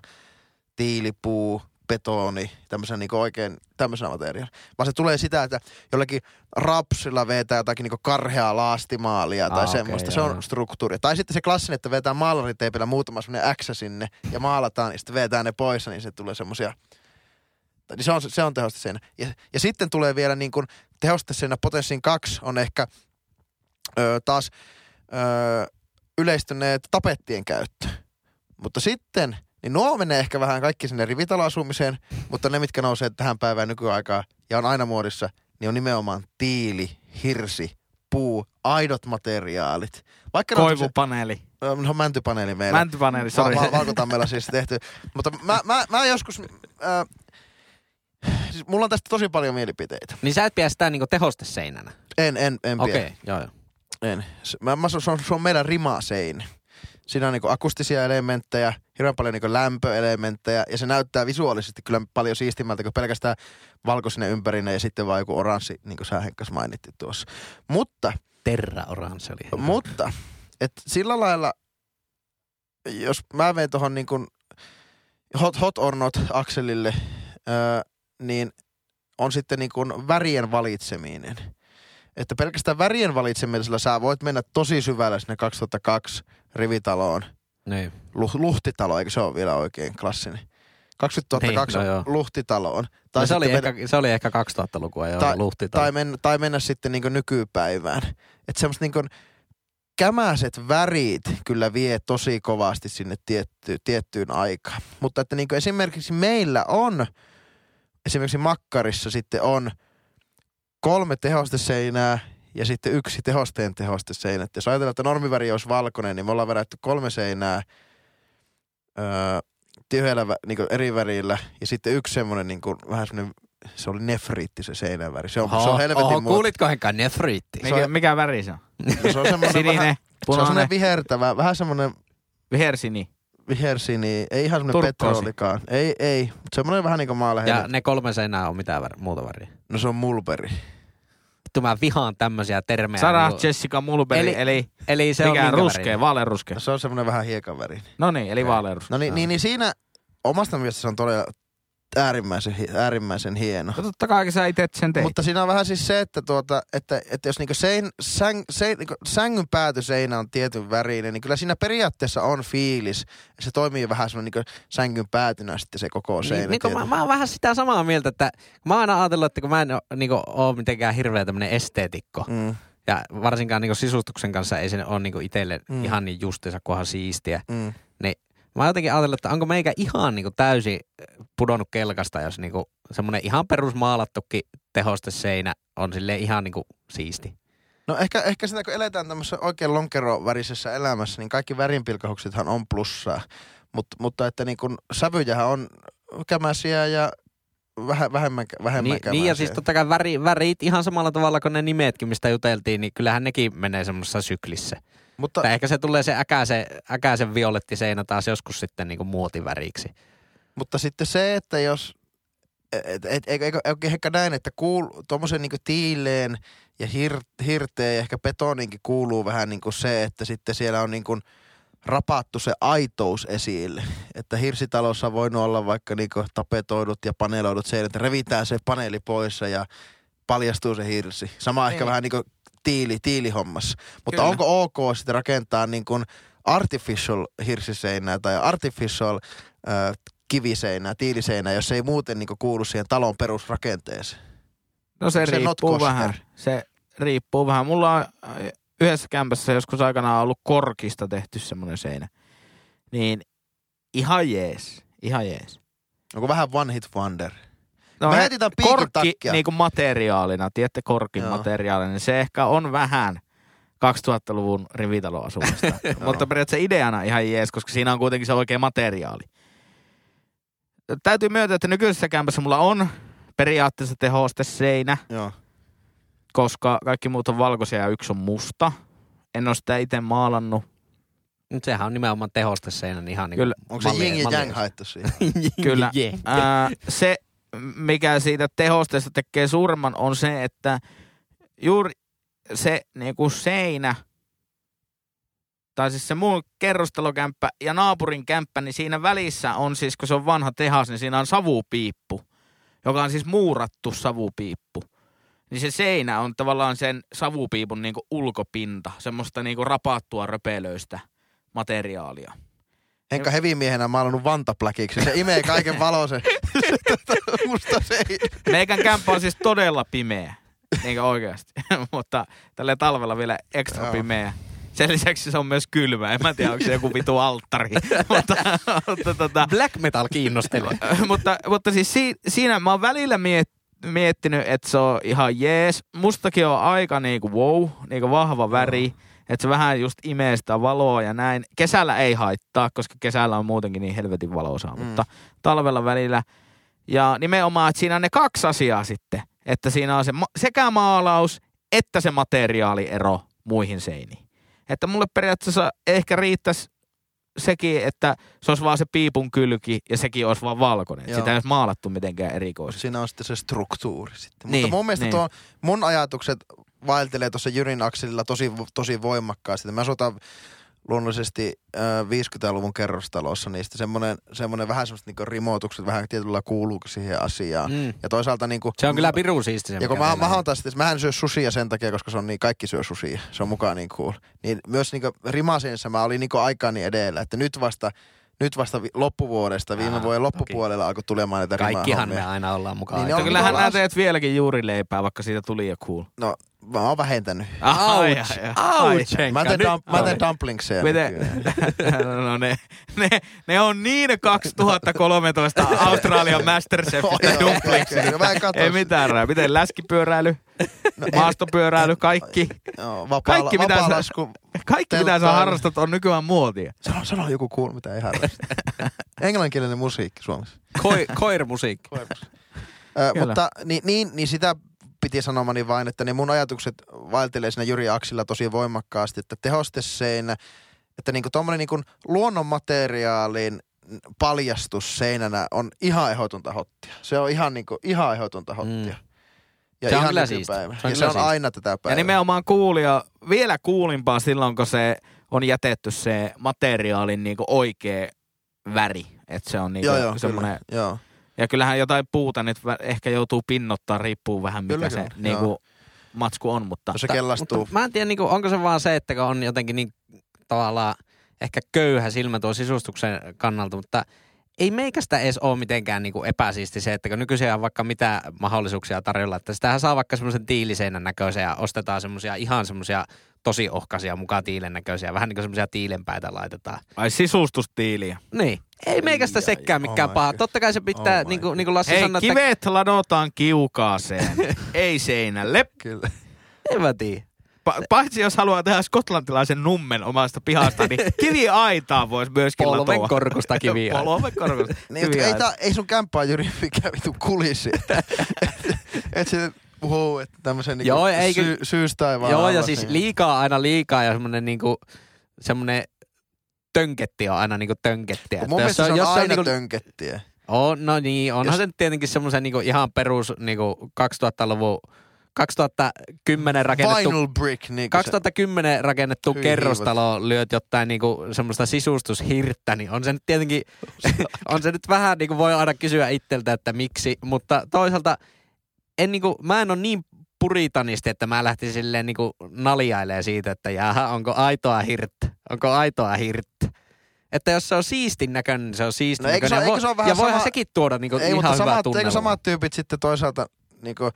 Tiilipuu, betoni, tämmöisenä niinku oikein tämmöisenä materiaalina. Vaan se tulee sitä, että jollakin rapsilla vetää jotakin niinku karheaa laastimaalia tai Ah, semmoista. se joo, on joo. struktuuri. Tai sitten se klassinen, että vetää maalariteipillä muutama semmoinen X sinne ja maalataan ja sitten vetää ne pois, niin se tulee semmoisia niin se on, se on tehosteseinä. Ja, ja sitten tulee vielä niin kuin tehosteseinä potenssin kaksi on ehkä ö, taas ö, yleistyneet tapettien käyttö. Mutta sitten, niin nuo menee ehkä vähän kaikki sinne rivitaloasumiseen, mutta ne, mitkä nousee tähän päivään nykyaikaan ja on aina muodissa, niin on nimenomaan tiili, hirsi, puu, aidot materiaalit. Vaikka Koivupaneeli. No mäntypaneeli meillä. Mäntypaneeli, sori. va- valkotammella siis tehty. Mutta mä, mä, mä joskus... Äh, siis mulla on tästä tosi paljon mielipiteitä. Niin sä et pidä sitä niinku tehosteseinänä. En, en, en Okei, okay, joo joo. En. Mä, mä, se, on, se on meidän rimaseinä. Siinä on niinku akustisia elementtejä, hirveän paljon niinku lämpöelementtejä ja se näyttää visuaalisesti kyllä paljon siistimmältä kuin pelkästään valkoisinen ympärinen ja sitten vaan joku oranssi, niin kuin sä Henkkas mainittiin tuossa. Mutta Terra Orange oli. Mutta, et sillä lailla, jos mä menen tuohon niin kuin hot, hot or not akselille, öö, niin on sitten niin kuin värien valitseminen. Että pelkästään värien valitsemisella sä voit mennä tosi syvälle sinne 2002 rivitaloon. Niin. Luh, luhtitalo, eikö se ole vielä oikein klassinen? 2002 Niin, no luhtitaloon. Tai no, se, oli sitten ehkä, se oli ehkä 2000-lukua jo Tai- luhti. tai, mennä, tai mennä sitten niin nykypäivään. Että semmoista niin kämäiset värit kyllä vie tosi kovasti sinne tietty, tiettyyn aikaan. Mutta että niin esimerkiksi meillä on, esimerkiksi makkarissa sitten on kolme tehosteseinää ja sitten yksi tehosteen tehosteseinä. Et Jos ajatellaan, että normiväri olisi valkoinen, niin me ollaan värätty kolme seinää öö, tyhjällä niin eri värillä ja sitten yksi semmoinen niin vähän semmoinen se oli nefriitti se seinäväri. Se on, se on helvetin oho, kuulitko Henkka nefriitti? Se Mikä, on- mikä väri se on? Se on semmoinen Sininen, vähän, se on semmoinen vihertävä, vähän semmoinen, vihersini. vihersi, niin ei ihan semmoinen petrolikaan. Ei, ei. Mutta semmoinen vähän niin kuin maalehdellä. Ja ne kolme seinää on mitään vär- muuta väriä. No se on mulberi. Vittu mä vihaan tämmöisiä termejä. Sarah niinku- Jessica Mulberry, eli, Eli- eli se mikä on ruskea, vaaleanruskea. Se on semmoinen vähän hiekanväri. No niin, eli vaaleanruskea. No niin, niin, niin siinä omasta mielestä se on todella äärimmäisen, äärimmäisen hieno. No totta kai sä itse sen teit. Mutta siinä on vähän siis se, että, tuota, että, että jos niinku sein, säng, sein, niinku sängyn päätyseinä on tietyn värinen, niin kyllä siinä periaatteessa on fiilis. Se toimii vähän semmoinen niinku sängyn päätynä sitten se koko seinä. Niin, niin kun mä, mä oon vähän sitä samaa mieltä, että mä oon aina ajatellut, että kun mä en oo, niin ole mitenkään hirveä tämmönen esteetikko, Mm, ja varsinkaan niin sisustuksen kanssa ei se ole niin itselle mm. ihan niin justiinsa, kunhan siistiä. mm. Mä jotenkin ajatellut, että onko meikä ihan niin täysin pudonnut kelkasta, jos niin semmoinen ihan perusmaalattukin tehosteseinä on sille ihan niin siisti. No ehkä, ehkä sitä kun eletään tämmöisessä oikein lonkerovärisessä elämässä, niin kaikki värinpilkahuksethan on plussaa. Mut, mutta että niin kun sävyjähän on kämäsiä ja väh, vähemmän, vähemmän Niin, niin ja siis totta kai väri, värit ihan samalla tavalla kuin ne nimetkin, mistä juteltiin, niin kyllähän nekin menee semmoisessa syklissä. mutta, Tai ehkä se tulee se äkäisen, äkäisen violettiseinä taas joskus sitten niin muotiväriksi. mutta sitten se, että jos, et, et, eikö, eikö, eikö ehkä näin, että kuul, tuommoisen niin tiileen ja hir, hirteen ja ehkä betoninkin kuuluu vähän niin kuin se, että sitten siellä on niin kuin rapattu se aitous esille. Että hirsitalossa on voinut olla vaikka niin kuin tapetoidut ja paneeloidut seinät, revitään se paneeli pois ja paljastuu se hirsi. Sama niin. ehkä vähän niin kuin tiili, tiilihommassa. Mutta Kyllä. onko ok sitten rakentaa niin kuin artificial hirsiseinää tai artificial äh, kiviseinää, tiiliseinää, jos se ei muuten niin kuulu siihen talon perusrakenteeseen. No se, Se riippuu vähän. Se riippuu vähän. Mulla on yhdessä kämpässä joskus aikanaan ollut korkista tehty semmoinen seinä. Niin ihan jees. Ihan jees. Onko vähän one hit wonder? No, Mä tän piikin korkki niin kuin materiaalina, tiedätte korkin Joo. materiaalina, niin se ehkä on vähän 2000-luvun rivitaloasumista. Mutta periaatteessa ideana ihan jees, koska siinä on kuitenkin se oikea materiaali. Täytyy myöntää, että nykyisessä kämpässä mulla on periaatteessa tehosteseinä, Joo. Koska kaikki muut on valkoisia ja yksi on musta. En ole sitä itse maalannut. Nyt sehän on nimenomaan tehosteseinä niin ihan niin Kyllä. Onko se jing ja jang haettu siihen? Kyllä. Yeah. Ää, se, mikä siitä tehosteesta tekee suuremman, on se, että juuri se niin kuin seinä, tai siis se mun kerrostalokämppä ja naapurin kämppä, niin siinä välissä on siis, kun se on vanha tehas, niin siinä on savupiippu, joka on siis muurattu savupiippu. Niin se seinä on tavallaan sen savupiipun niin kuin ulkopinta, semmoista niin kuin rapattua röpelöistä materiaalia. Henkka hevimiehenä maalannut vantapläkiksi. Se imee kaiken valon se, tota, musta se ei. Meikän kämppä on siis todella pimeä, niin oikeasti. Mutta tällä talvella vielä ekstra Joo. pimeä. Sen lisäksi se on myös kylmä. En mä tiedä, onko se joku vitu alttari. mutta, mutta, tota, Black metal kiinnostelee. mutta, mutta siis si, siinä mä oon välillä miet, miettinyt, että se on ihan jees. Mustakin on aika niinku wow, niinku vahva väri. Että se vähän just imee sitä valoa ja näin. Kesällä ei haittaa, koska kesällä on muutenkin niin helvetin valoisaa, Mm. mutta talvella välillä. Ja nimenomaan, että siinä on ne kaksi asiaa sitten. Että siinä on se ma- sekä maalaus että se materiaaliero muihin seiniin. Että mulle periaatteessa ehkä riittäisi sekin, että se olisi vaan se piipun kylki ja sekin olisi vaan valkoinen. Joo. Sitä ei olisi maalattu mitenkään erikoisesti. Siinä on sitten se struktuuri sitten. Niin, Mutta mun mielestä niin. tuo, mun ajatukset vaeltelee tuossa Jyrin akselilla tosi, tosi voimakkaasti. Mä asutan luonnollisesti äh, 50-luvun kerrostalossa, sitten semmoinen, semmoinen vähän semmoista niinku rimoitukset vähän tietyllä kuuluu siihen asiaan. Mm. Ja toisaalta niinku... Se on kyllä pirun siisti se, Ja kun mä, mä on. oon taas, mä en syö susia sen takia, koska se on niin, kaikki syö susia. Se on mukaan niin cool. Niin myös niin rimasinissa mä olin niin aikaani edellä, että nyt vasta, nyt vasta vi- loppuvuodesta, viime Aa, vuoden loppupuolella alkoi tulemaan näitä Kaikkihan me aina ollaan mukaan. Niin on kyllähän niinku as- teet vieläkin juurileipää, vaikka siitä tuli jo cool. No, mä oon vähentänyt. Ouch, ouch, Mä teen, nyt dum, mä teen oli. dumplingseja. Miten? no ne, ne, ne on niin 2013 Australian Masterchef katso Ei mitään rää. Miten läskipyöräily, No, maastopyöräily, kaikki. Vapaa, Kaikki, mitä vapaa sä- lasku. Kaikki mitä sä harrastat on nykyään muotia. Sano, sano joku cool, mitä ei harrasta. Englanninkielinen musiikki Suomessa. Koi, koirmusiikki. Ö, Kyllä. mutta niin, niin, niin sitä piti sanomani vain, että ne mun ajatukset vaeltelee siinä Jyri Aksilla tosi voimakkaasti, että tehosteseinä, että niinku tommonen niinku luonnonmateriaalin paljastus seinänä on ihan ehdotonta hottia. Se on ihan niinku, ihan ehdotonta hottia. Mm. Ja Se on ihan kyllä nykypäivä. siisti. Se on ja se on siisti. aina tätä päivää. Ja nimenomaan kuulija vielä kuulimpaa silloin, kun se on jätetty se materiaalin niinku oikea väri. Että se on niinku joo, joo, semmoinen... kyllä. Joo. Ja kyllähän jotain puuta nyt ehkä joutuu pinnottaa, riippuu vähän mikä Kyllä, se kyllä, niinku joo. matsku on, mutta... Se kellastuu. Mutta mä en tiedä, niin kuin, onko se vaan se, että on jotenkin niin tavallaan ehkä köyhä silmä tuon sisustuksen kannalta, mutta ei meikästä edes ole mitenkään niin kuin epäsiisti se, että kun nykyisin on vaikka mitä mahdollisuuksia tarjolla, että sitähän saa vaikka semmoisen tiiliseinän näköisen ja ostetaan semmoisia ihan semmoisia tosi ohkaisia mukaan tiilen näköisiä, vähän niin kuin semmoisia tiilenpäitä laitetaan. Ai sisustustiiliä. Niin. Ei meikästä sekään oh mikään my paha. Totta kai se pitää, Oh niin kuin, niin kuin Lassi Hei, sanoi, että kivet ladotaan kiukaaseen, ei seinälle. Kyllä. en mä tiedä. Pa- paitsi jos haluaa tehdä skotlantilaisen nummen omasta pihasta, niin kiviaitaa voisi myöskin Polven latoa. korkusta kiviä. Polven korkusta Niin, ei, tää, ei sun kämppää Jyri mikään vitu kulissi. että et, et se puhuu, että tämmöisen niinku Joo, eikö- sy, syystaivaan Joo, ja siis niin- liikaa aina liikaa ja semmonen niinku, semmonen tönketti on aina niinku tönkettiä. Mun Että mielestä se on jos aina niinku, tönkettiä. on, no niin, onhan Jos- se tietenkin semmoisen niinku ihan perus niinku 2000-luvun, 2010 rakennettu Vinyl brick. Niin 2010 rakennettu Hyi kerrostalo lyöt jotain niinku semmoista sisustushirttä, niin on se nyt tietenkin, on se nyt vähän niinku voi aina kysyä itseltä, että miksi, mutta toisaalta en niinku, mä en ole niin puritanisti, että mä lähtisin silleen niinku naljailemaan siitä, että jaha, onko aitoa hirttä, onko aitoa hirttä. Että jos se on siistin näköinen, niin se on siistin No eikö se- näköinen. eikö se ole vähän ja voihan sama- sekin tuoda niinku Ei, ihan mutta hyvää samat, eikö samat tyypit sitten toisaalta niinku,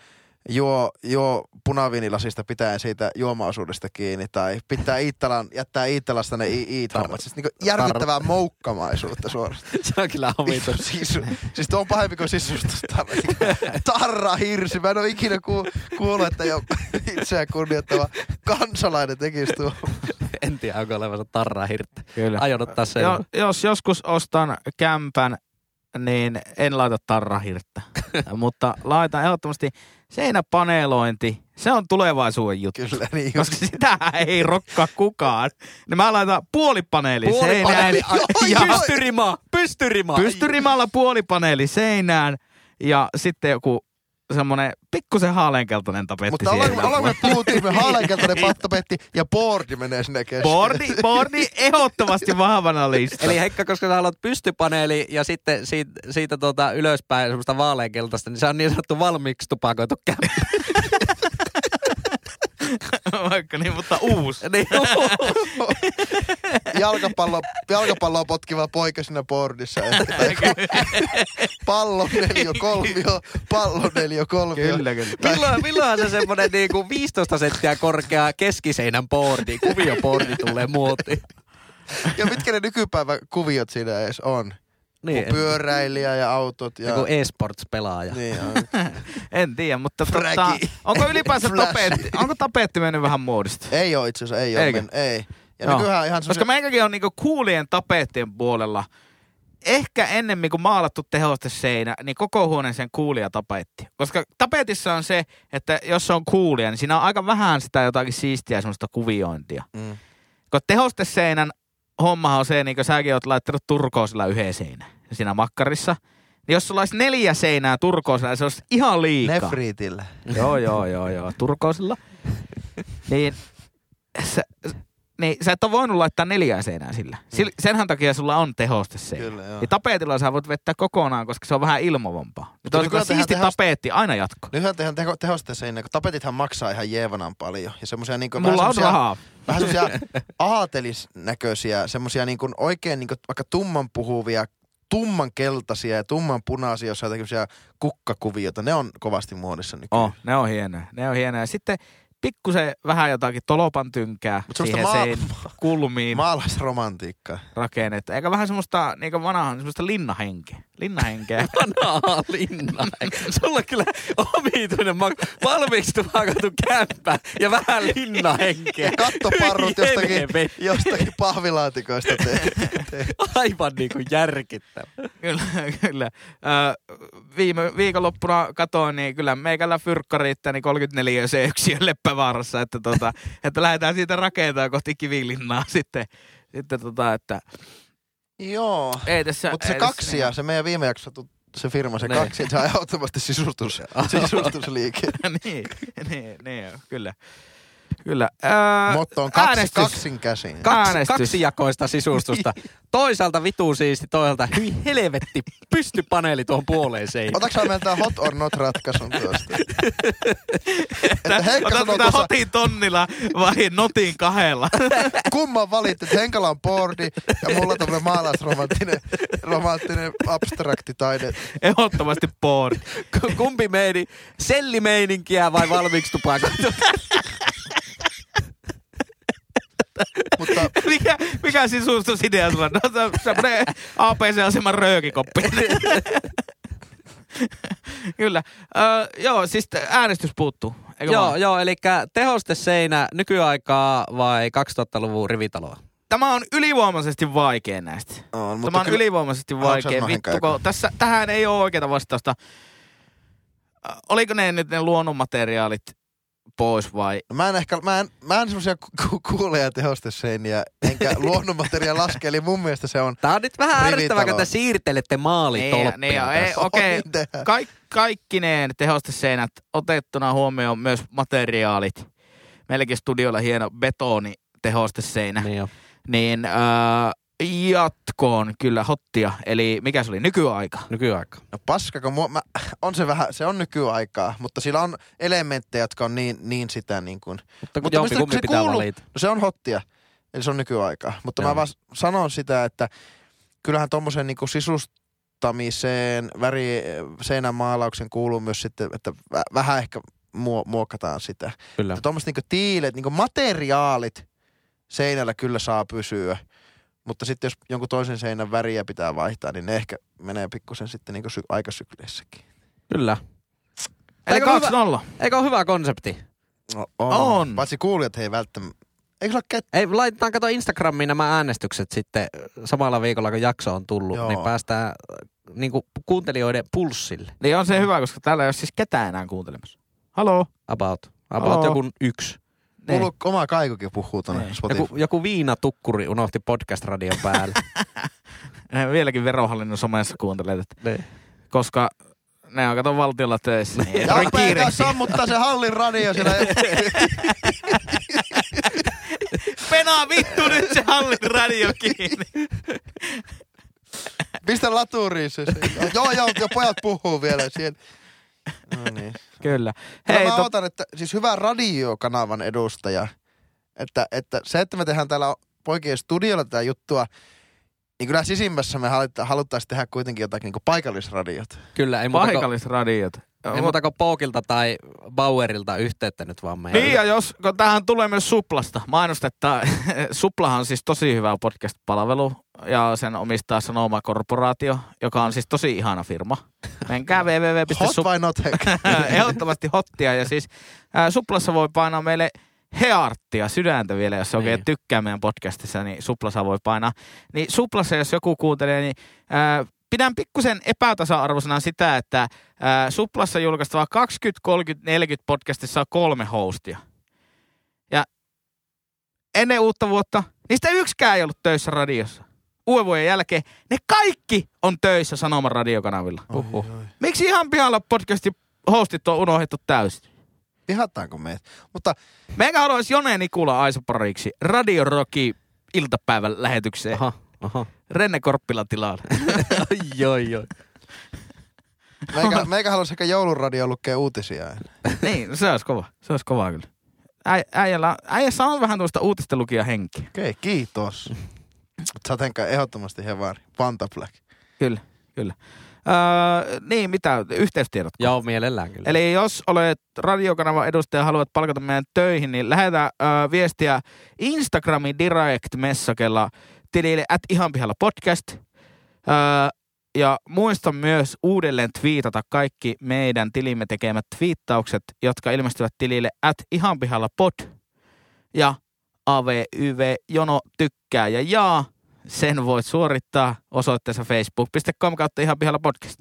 juo, juo punaviinilasista pitäen siitä juomaosuudesta kiinni tai pitää Iittalan, jättää Iittalasta ne i- iit-hommat. Siis niinku järkyttävää moukkamaisuutta suorastaan. se on kyllä omituinen. siis, siis tuo on pahempi kuin sisustusta. Tarra hirsi. Mä en ole ikinä ku, kuullut, että jo itseään kunnioittava kansalainen tekisi tuo. en tiedä, onko olevansa tarraa hirttä. Kyllä. Aion ottaa sen. Jo, jos joskus ostan kämpän, niin en laita tarrahirttä. Mutta laitan ehdottomasti seinäpaneelointi. Se on tulevaisuuden juttu. Kyllä, niin Koska sitä ei rokkaa kukaan. Niin mä laitan puolipaneeli, seinään. Ja. Pystyrima, pystyrima. pystyrimalla puolipaneeli seinään. Ja sitten joku semmonen pikkusen haaleankeltainen tapetti Mutta ollaan, ollaan me puhuttiin, me haaleankeltainen pattapetti ja boardi menee sinne kesken. Boardi, boardi ehdottomasti vahvana lista. Eli Heikka, koska sä haluat pystypaneeli ja sitten siitä, siitä tuota ylöspäin semmoista vaaleankeltaista, niin se on niin sanottu valmiiksi tupakoitu kämppä. Vaikka niin, mutta uusi. niin, jalkapallo, jalkapalloa potkiva poika siinä boardissa. Pallo neljä kolmio, pallo neljä kolmio. Kyllä, kyllä. milloin, milloinhan se semmoinen niinku 15 senttiä korkea keskiseinän boardi, kuvioboardi tulee muotiin. Ja mitkä ne nykypäivän kuviot siinä edes on? Niin, Pyöräilijä ja autot ja... joku e-sports-pelaaja. Niin. En tiedä, mutta tota, onko ylipäänsä tapetti, onko tapetti mennyt vähän muodista? Ei oo itse asiassa, ei oo Eikö? mennyt, ei. Ja nykyään ihan Koska meikäkin on niinku kuulien tapettien puolella. Ehkä ennemmin kuin maalattu tehosteseinä, niin koko huoneeseen kuulia tapetti. Koska tapetissa on se, että jos se on kuulia, niin siinä on aika vähän sitä jotakin siistiä semmoista kuviointia. Mm. Kun tehosteseinän hommahan on se, niin kuin säkin oot laittanut turkoosilla yhden seinän siinä makkarissa. Niin jos sulla olisi neljä seinää turkoosilla, se olisi ihan liikaa. Nefriitillä. Joo, joo, joo, joo. Turkoosilla. niin, sä, niin sä et ole voinut laittaa neljää seinää sillä. Sil, senhän takia sulla on tehoste se. Kyllä, joo. Niin tapetilla sä voit vettää kokonaan, koska se on vähän ilmavampaa. Mutta on nykyään tehdään siisti tehoste- tapetti, aina jatko. Nythän tehdään teho, tehosteseinä, kun tapetithan maksaa ihan jeevanan paljon. Ja semmosia niinku... Mulla vähän on rahaa. Vähän semmosia aatelisnäköisiä, semmosia niinku oikein niinku vaikka tumman puhuvia, tumman keltaisia ja tumman punaisia, jossa on kukkakuviota. Ne on kovasti muodissa nykyään. Oh, ne on hienoja. Ne on hienoja. Sitten pikkusen vähän jotakin tolopan tynkää Mut siihen maa- sein kulmiin Maalaisromantiikkaa. rakennetta. Eikä vähän semmoista niin vanhaa, semmoista linnahenkeä. Linnahenkeä. Vanhaa linna. Sulla on kyllä omituinen mak- valmiiksi tupakattu kämppä ja vähän linnahenkeä. Kattoparrut jostakin, jostakin pahvilaatikoista te. Aivan niinku järkittävä. kyllä, kyllä. Ö, viime viikonloppuna katoin, niin kyllä meikällä fyrkka riittää niin 34 se yksiön leppävaarassa, että, tota, että lähdetään siitä rakentamaan kohti kivilinnaa sitten, Sitten tota, että Joo. Mutta se ei tässä kaksi ja se meidän viime jakso, tu- se firma, se Niin. kaksi, se on ehdottomasti sisustus, sisustusliike. niin, niin, niin, kyllä. Kyllä. Ää, Motto on kaksi, äänestys. kaksin käsin. Kaksi, Äänestys. kaksijakoista sisustusta. Toisaalta vitu siisti, toisaalta hyi helvetti, pysty paneeli tuohon puoleen seinään. Otatko sä meiltä hot or not ratkaisun tuosta? että Henkka Otatko tuossa, hotin tonnilla vai notin kahdella? kumman valitti, että Henkalla on boardi ja mulla on tämmönen maalaisromanttinen romanttinen abstrakti taide. Ehdottomasti board. K- Kumpi meini, sellimeininkiä vai valmiiksi tupakoitu? Mutta Mikä, mikä sisustusidea sulla on? No, se on semmoinen APC-aseman röökikoppi. Kyllä. Öö, joo, siis äänestys puuttuu. Eikö joo, vaan? joo, eli tehosteseinä nykyaikaa vai 2000-luvun rivitaloa? Tämä on ylivoimaisesti vaikea näistä. on, Tämä on kyllä- ylivoimaisesti vaikea. sanoa Vittu, Henkka kun tässä, tähän ei ole oikeaa vastausta. Oliko ne nyt ne luonnonmateriaalit pois vai? Mä en ehkä, mä en, mä en semmosia ku- ku- kuuleja tehosteseiniä, enkä luonnonmateria laske, eli mun mielestä se on Tää on nyt vähän ärsyttävää, kun te siirtelette maalitolppia Niin, niin, ei, tässä. okei. Tehdään. Kaik, kaikkineen tehosteseinät otettuna huomioon myös materiaalit. Meilläkin studiolla hieno betoni tehosteseinä. Niin jo. Niin äh, jatkoon kyllä hottia. Eli mikä se oli? Nykyaika. Nykyaika. No paska, kun mua, mä, on se vähän, se on nykyaikaa, mutta sillä on elementtejä, jotka on niin, niin sitä niin kuin, Mutta, Mutta jompi mistä kumpi se pitää kuuluu? valita. no se on hottia, eli se on nykyaikaa. Mutta Joo. mä vaan sanon sitä, että kyllähän tommosen niin sisustamiseen, väri, seinämaalauksen kuuluu myös sitten, että vä- vähän ehkä muo, muokataan sitä. Kyllä. Että tommoset niin tiilet, niin materiaalit seinällä kyllä saa pysyä. Mutta sitten jos jonkun toisen seinän väriä pitää vaihtaa, niin ne ehkä menee pikkusen sitten niin sy- aikasykleissäkin. Kyllä. Eli Eikö hyvä- 2-0. Eikö ole hyvä konsepti? No, On. Paitsi kuulijat he ei välttämättä. Eikö sulla ket... Ei, laitetaan kato Instagramiin nämä äänestykset sitten samalla viikolla, kun jakso on tullut, Joo. niin päästään äh, niinku kuuntelijoiden pulssille. Niin on se hyvä, koska täällä ei ole siis ketään enää kuuntelemassa. Haloo? About. About Haloo. joku yksi. Niin. Mulla oma kaikukin puhuu tonne Niin. Spotify. Joku, joku viinatukkuri unohti podcast-radion päälle. Vieläkin verohallinnon somessa kuuntelee tätä. niin. Koska ne on kato valtiolla töissä. Niin Ja kiirehtiä. sammuttaa se hallin radio siellä. Penaa vittu nyt se hallin radio kiinni. Pistä laturiin se. Joo, joo, jo pojat puhuu vielä siellä. No niin. Kyllä. Hei, mä to, otan, että siis hyvä radiokanavan edustaja. Että, että se, että me tehdään täällä poikien studiolla tätä juttua, niin kyllä sisimmässä me halutta- haluttaisiin tehdä kuitenkin jotakin niin paikallisradiot. Kyllä, ei paikallisradiot. ei muuta kuin Poukilta tai Bauerilta yhteyttä nyt vaan meidän. Niin ja jos, kun tähän tulee myös Suplasta, mainostetta. Suplahan on siis tosi hyvä podcast-palvelu ja sen omistaa Sanoma Korporaatio, joka on siis tosi ihana firma. Menkää Hot www.sup... vai not? Ehdottomasti hottia ja siis ää, Suplassa voi painaa meille hearttia, sydäntä vielä, jos oikein Niin. tykkää meidän podcastissa, niin Suplassa voi painaa. Niin Suplassa, jos joku kuuntelee, niin ää, pidän pikkusen epätasa-arvoisena sitä, että ää, Suplassa julkaistava 20, 30, 40 podcastissa on kolme hostia. Ja ennen uutta vuotta, niistä yksikään ei ollut töissä radiossa. Uuden vuoden jälkeen ne kaikki on töissä Sanoman radiokanavilla. Uhuh. Miksi ihan pihalla podcastin hostit on unohdettu täysin? Vihataanko meitä? Mutta Meikä haluaisi Jone Nikula Aisopariksi Radio Rocki iltapäivän lähetykseen. Aha, aha. Renne Korppilan tilalle. Ai, oi, oi. meikä, meikä haluaisi ehkä jouluradio lukea uutisia. niin, no se olisi kova. Se olisi kova kyllä. Äi, äijällä, äijässä on vähän tuosta uutisten lukija henki. Okei, okay, kiitos. Henkka ehdottomasti hevari. Panta Black. Kyllä, kyllä. Öö, niin, mitä? Yhteystiedot. Joo, mielellään kyllä. Eli jos olet radiokanavan edustaja ja haluat palkata meidän töihin, niin lähetä ö, viestiä Instagramin direct-messakella tilille at ihan pihalla podcast. Ö, ja muista myös uudelleen twiitata kaikki meidän tilimme tekemät twiittaukset, jotka ilmestyvät tilille at ihan pihalla pod. Ja AVYV Jono tykkää ja jaa. Sen voit suorittaa osoitteessa facebook.com kautta ihan pihalla podcast.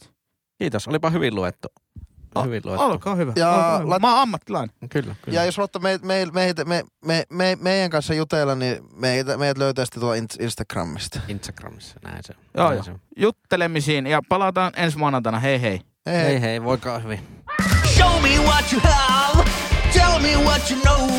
Kiitos, olipa hyvin luettu. hyvin luettu. Olkaa hyvä. Ja olkaa hyvä. lait- Mä oon ammattilainen. Kyllä, kyllä. Ja jos haluatte me, me, me, me, me, me, meidän kanssa jutella, niin meitä, meidät löytää sitten tuolla Inst- Instagramista. Instagramissa, näin se. Joo, näin joo. se. Juttelemisiin ja palataan ensi maanantaina. Hei hei. Hei, Hei hei, voikaa hyvin. Show me what you have. Tell me what you know.